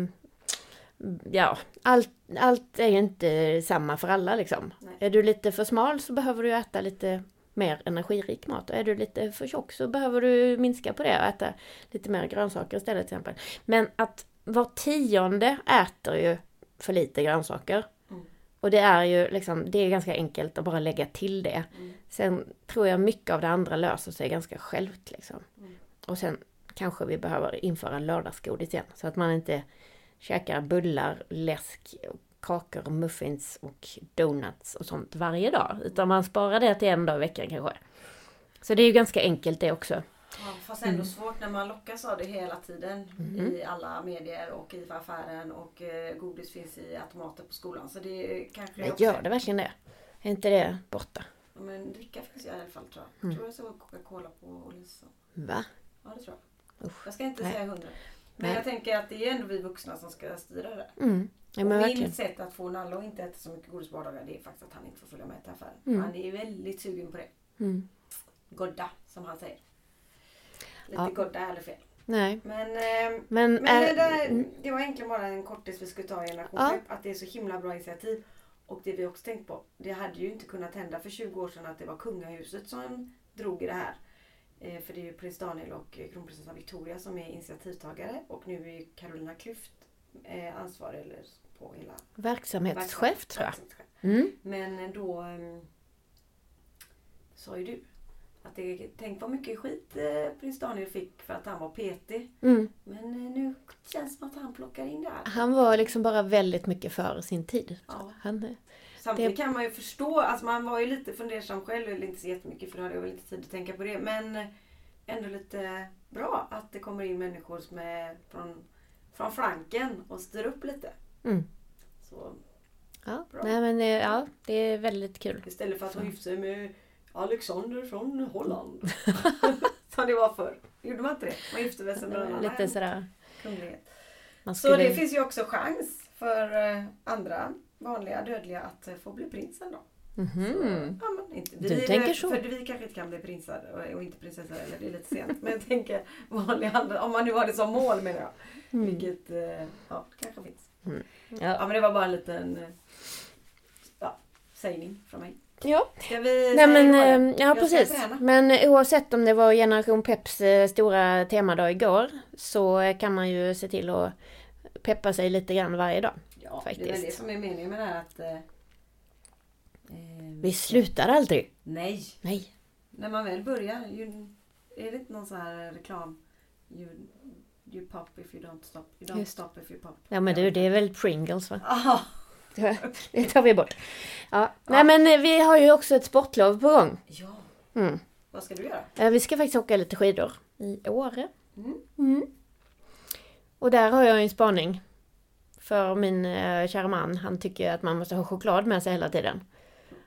Speaker 1: Ja, allt, allt är ju inte samma för alla liksom.
Speaker 2: Nej.
Speaker 1: Är du lite för smal så behöver du äta lite mer energirik mat. Och är du lite för tjock så behöver du minska på det och äta lite mer grönsaker istället till exempel. Men att var tionde äter ju för lite grönsaker.
Speaker 2: Mm.
Speaker 1: Och det är ju liksom, det är ganska enkelt att bara lägga till det.
Speaker 2: Mm.
Speaker 1: Sen tror jag mycket av det andra löser sig ganska självt liksom.
Speaker 2: Mm.
Speaker 1: Och sen kanske vi behöver införa lördagsgodis igen. Så att man inte käkar bullar, läsk, kakor, muffins och donuts och sånt varje dag. Utan man sparar det till en dag i veckan kanske. Så det är ju ganska enkelt det också.
Speaker 2: Ja, fast ändå svårt när man lockas av det hela tiden i alla medier och i affären och eh, godis finns i automater på skolan. Så det är kanske
Speaker 1: Men
Speaker 2: också-
Speaker 1: gör det verkligen det? Är inte det borta?
Speaker 2: Ja, Men dricka finns i alla fall tror jag.
Speaker 1: Mm.
Speaker 2: Tror jag såg Coca-Cola på Åhléns.
Speaker 1: Va?
Speaker 2: Ja det tror jag.
Speaker 1: Usch.
Speaker 2: Jag ska inte
Speaker 1: Nej.
Speaker 2: säga hundra. Men jag tänker att det är ändå vi vuxna som ska styra det.
Speaker 1: Mm. Ja men
Speaker 2: och mitt sätt att få Nalle att inte äta så mycket godis på vardagar det är faktiskt att han inte får följa med till affären.
Speaker 1: Mm.
Speaker 2: Han är väldigt sugen på det.
Speaker 1: Mm.
Speaker 2: Godda som han säger. Lite
Speaker 1: Ja.
Speaker 2: godda eller fel.
Speaker 1: Nej.
Speaker 2: Men, eh,
Speaker 1: Men,
Speaker 2: men
Speaker 1: är,
Speaker 2: det, där,
Speaker 1: mm.
Speaker 2: det var egentligen bara en kortis vi skulle ta i Generation
Speaker 1: Ja.
Speaker 2: Att det är så himla bra initiativ. Och det vi också tänkt på. Det hade ju inte kunnat hända för 20 år sedan att det var kungahuset som drog i det här. Eh, för det är ju prins Daniel och eh, kronprinsessan Victoria som är initiativtagare. Och nu är Carolina Klüft eh, ansvarig eller på hela
Speaker 1: verksamhetschef tror jag.
Speaker 2: verksamhetschef.
Speaker 1: Mm.
Speaker 2: Men då um, sa ju du att det, tänk vad mycket skit eh, prins Daniel fick för att han var petig.
Speaker 1: Mm.
Speaker 2: Men eh, nu känns det som att han plockar in det här.
Speaker 1: Han var liksom bara väldigt mycket före sin tid.
Speaker 2: Ja.
Speaker 1: Han,
Speaker 2: Samtidigt kan man ju förstå, alltså man var ju lite fundersam själv, eller inte så jättemycket för då hade jag väl inte tid att tänka på det. Men eh, ändå lite bra att det kommer in människor som är från, från flanken och styr upp lite.
Speaker 1: mm.
Speaker 2: Så
Speaker 1: Ja,
Speaker 2: Bra.
Speaker 1: nej men eh, ja, det är väldigt kul.
Speaker 2: istället för att hon gifte sig med Alexander från Holland. Som det var förr. Gjorde man inte det? Man gifte väl sig med någon
Speaker 1: Lite
Speaker 2: annan
Speaker 1: sådär.
Speaker 2: kunglighet.
Speaker 1: Man
Speaker 2: Så
Speaker 1: skulle,
Speaker 2: det finns ju också chans för eh, andra vanliga dödliga att eh, få bli prins en dag.
Speaker 1: Mhm.
Speaker 2: Ja, men inte.
Speaker 1: Du
Speaker 2: Vi,
Speaker 1: tänker så.
Speaker 2: För vi kanske inte kan bli prinsar och, inte prinsessor eller det är lite sent. Men jag tänker vanliga andra, om man nu har det som mål menar jag.
Speaker 1: Mm.
Speaker 2: Vilket eh, ja, kanske finns.
Speaker 1: Ja.
Speaker 2: Ja men det var bara en liten eh, ja, sägning från mig.
Speaker 1: Ja.
Speaker 2: Ska vi
Speaker 1: Nej men,
Speaker 2: då,
Speaker 1: ja
Speaker 2: Jag
Speaker 1: precis. Men oavsett om det var Generation Peps stora temadag igår så kan man ju se till att peppa sig lite grann varje dag.
Speaker 2: Ja, det är väl
Speaker 1: faktiskt.
Speaker 2: det som är meningen med det här att... Eh, eh,
Speaker 1: Vi slutar aldrig.
Speaker 2: Nej!
Speaker 1: Nej.
Speaker 2: När man väl börjar, ju, är det inte någon sån här reklam? You, you pop if you don't stop. You don't
Speaker 1: Just.
Speaker 2: stop if you pop.
Speaker 1: Ja men du, det är väl Pringles va?
Speaker 2: Aha.
Speaker 1: Det tar vi bort. Ja. Nej men eh, vi har ju också ett sportlov på gång.
Speaker 2: Ja,
Speaker 1: Mm.
Speaker 2: vad ska du göra?
Speaker 1: Eh, Vi ska faktiskt åka lite skidor i Åre.
Speaker 2: Mm.
Speaker 1: Mm. Och där har jag en spaning. För min eh, kära man, han tycker att man måste ha choklad med sig hela tiden.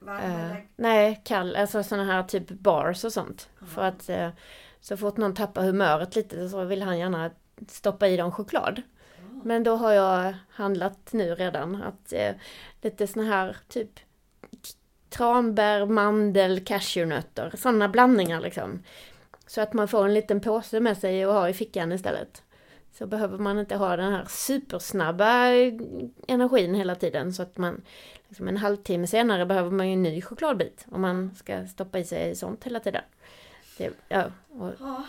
Speaker 1: Eh, nej, kall, alltså sådana här typ bars och sånt. För att eh, så fort någon tappar humöret lite så vill han gärna stoppa i dem choklad. Men då har jag handlat nu redan att eh, lite såna här typ tranbär, mandel, cashewnötter. Sådana blandningar liksom. Så att man får en liten påse med sig och ha i fickan istället. Så behöver man inte ha den här supersnabba energin hela tiden. Så att man liksom en halvtimme senare behöver man ju en ny chokladbit. Om man ska stoppa i sig sånt hela tiden. Det, ja, och,
Speaker 2: Ja.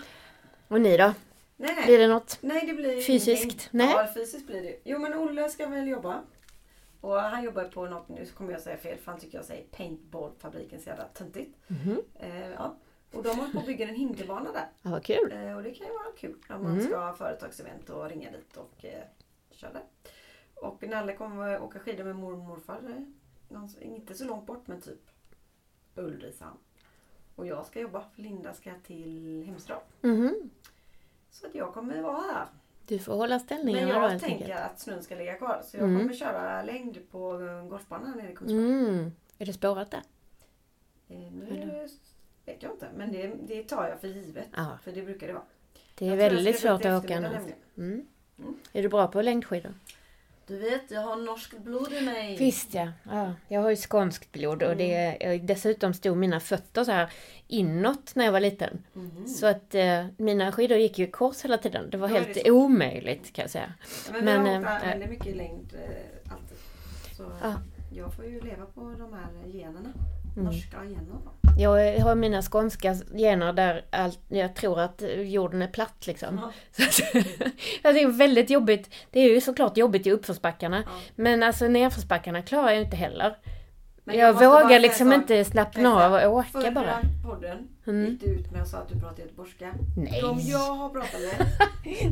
Speaker 1: och ni då?
Speaker 2: Nej, nej.
Speaker 1: Blir det något?
Speaker 2: Nej, det blir
Speaker 1: Fysiskt?
Speaker 2: ingenting.
Speaker 1: Nej.
Speaker 2: Ja, fysiskt blir det. Jo, men Olle ska väl jobba. Och han jobbar på något, nu kommer jag säga fel för han tycker jag säger paintballfabriken så jävla töntigt.
Speaker 1: Mhm.
Speaker 2: Eh, ja. Och de håller på att bygga en hinderbana där.
Speaker 1: Ja, vad kul.
Speaker 2: Eh, och det kan ju vara kul om man
Speaker 1: Mm.
Speaker 2: ska ha företagsevent och ringa dit och eh, köra där. Och Nalle kommer att åka skidor med mormor och morfar. eh, Inte så långt bort men typ Ulricehamn. Och jag ska jobba för Linda ska till Hemsedal.
Speaker 1: Mhm.
Speaker 2: Så att jag kommer vara här.
Speaker 1: Du får hålla
Speaker 2: Men
Speaker 1: ställningarna då
Speaker 2: jag tänker
Speaker 1: enkelt.
Speaker 2: att snön ska ligga kvar. Så jag
Speaker 1: Mm.
Speaker 2: kommer köra längd på eh, golfbanan nere i Kungsbacka.
Speaker 1: Mm. Är det spårat där?
Speaker 2: Eh, nu vet jag inte. Men det, det tar jag för givet.
Speaker 1: Ja.
Speaker 2: För det brukar det vara.
Speaker 1: Det är
Speaker 2: Jag
Speaker 1: väldigt svårt att åka annars. Mm.
Speaker 2: Mm.
Speaker 1: Är du bra på längdskidor?
Speaker 2: Du vet, jag har norskt blod i mig.
Speaker 1: Visst ja. ja. Jag har ju skånskt blod och det är, dessutom stod mina fötter så här inåt när jag var liten.
Speaker 2: Mhm.
Speaker 1: Så att eh, mina skidor gick ju kors hela tiden. Det var
Speaker 2: är
Speaker 1: helt
Speaker 2: det
Speaker 1: omöjligt kan jag säga.
Speaker 2: Ja, men,
Speaker 1: men,
Speaker 2: vi har
Speaker 1: eh,
Speaker 2: åkt
Speaker 1: äh.
Speaker 2: väldigt mycket längd eh, alltid. Så
Speaker 1: Ja.
Speaker 2: jag får ju leva på de här generna.
Speaker 1: Mm.
Speaker 2: Norska generna.
Speaker 1: Jag har mina skånska gener där allt, jag tror att jorden är platt liksom.
Speaker 2: Ja.
Speaker 1: Så jag det är väldigt jobbigt. Det är ju såklart jobbigt i uppförsbackarna.
Speaker 2: Ja.
Speaker 1: Men alltså nedförsbackarna klarar jag inte heller.
Speaker 2: Men
Speaker 1: jag
Speaker 2: bara
Speaker 1: vågar liksom inte slappna
Speaker 2: jag
Speaker 1: av och åka
Speaker 2: Förra
Speaker 1: bara.
Speaker 2: podden
Speaker 1: Mm.
Speaker 2: gick du ut med och sa att du pratar göteborgska.
Speaker 1: Nej.
Speaker 2: De jag har pratat med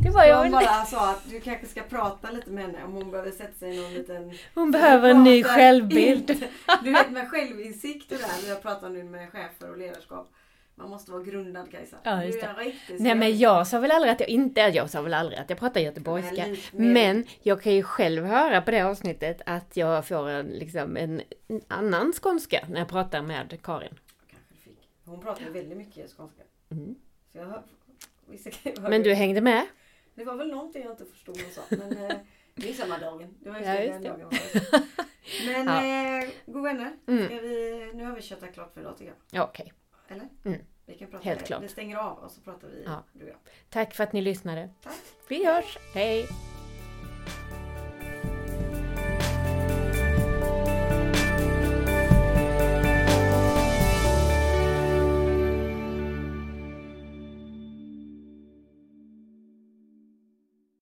Speaker 1: Det var jag
Speaker 2: De bara sa att du kanske ska prata lite med henne om hon behöver sätta sig i någon liten...
Speaker 1: Hon behöver en ny självbild.
Speaker 2: inte- Du vet med självinsikt och det där. när Jag pratar nu med chefer och ledarskap. Man måste vara grundad Kajsa.
Speaker 1: Ja, just det. Nej men jag sa väl aldrig att jag inte, jag sa väl aldrig att jag pratar göteborgska.
Speaker 2: Mer-
Speaker 1: Men jag kan ju själv höra på det avsnittet att jag får en, liksom en annan skånska när jag pratar med Karin.
Speaker 2: Hon pratar ju väldigt mycket skånska.
Speaker 1: Mm.
Speaker 2: Så jag hör, vissa grejer-
Speaker 1: Men du hängde med?
Speaker 2: Det var väl någonting jag inte förstod hon sa. Men eh, det är samma dagen. Det var ju
Speaker 1: Ja, just
Speaker 2: den
Speaker 1: det.
Speaker 2: dagen. Var. Men
Speaker 1: Ja.
Speaker 2: eh, god vänner.
Speaker 1: Mm.
Speaker 2: Vi, nu har vi köttat klart för idag tycker jag.
Speaker 1: Ja, okej.
Speaker 2: Eller?
Speaker 1: Mm.
Speaker 2: Vi kan prata
Speaker 1: Helt klart.
Speaker 2: Vi stänger av och så pratar vi
Speaker 1: Ja.
Speaker 2: du och jag.
Speaker 1: Tack för att ni lyssnade.
Speaker 2: Tack.
Speaker 1: Vi hörs. Hej!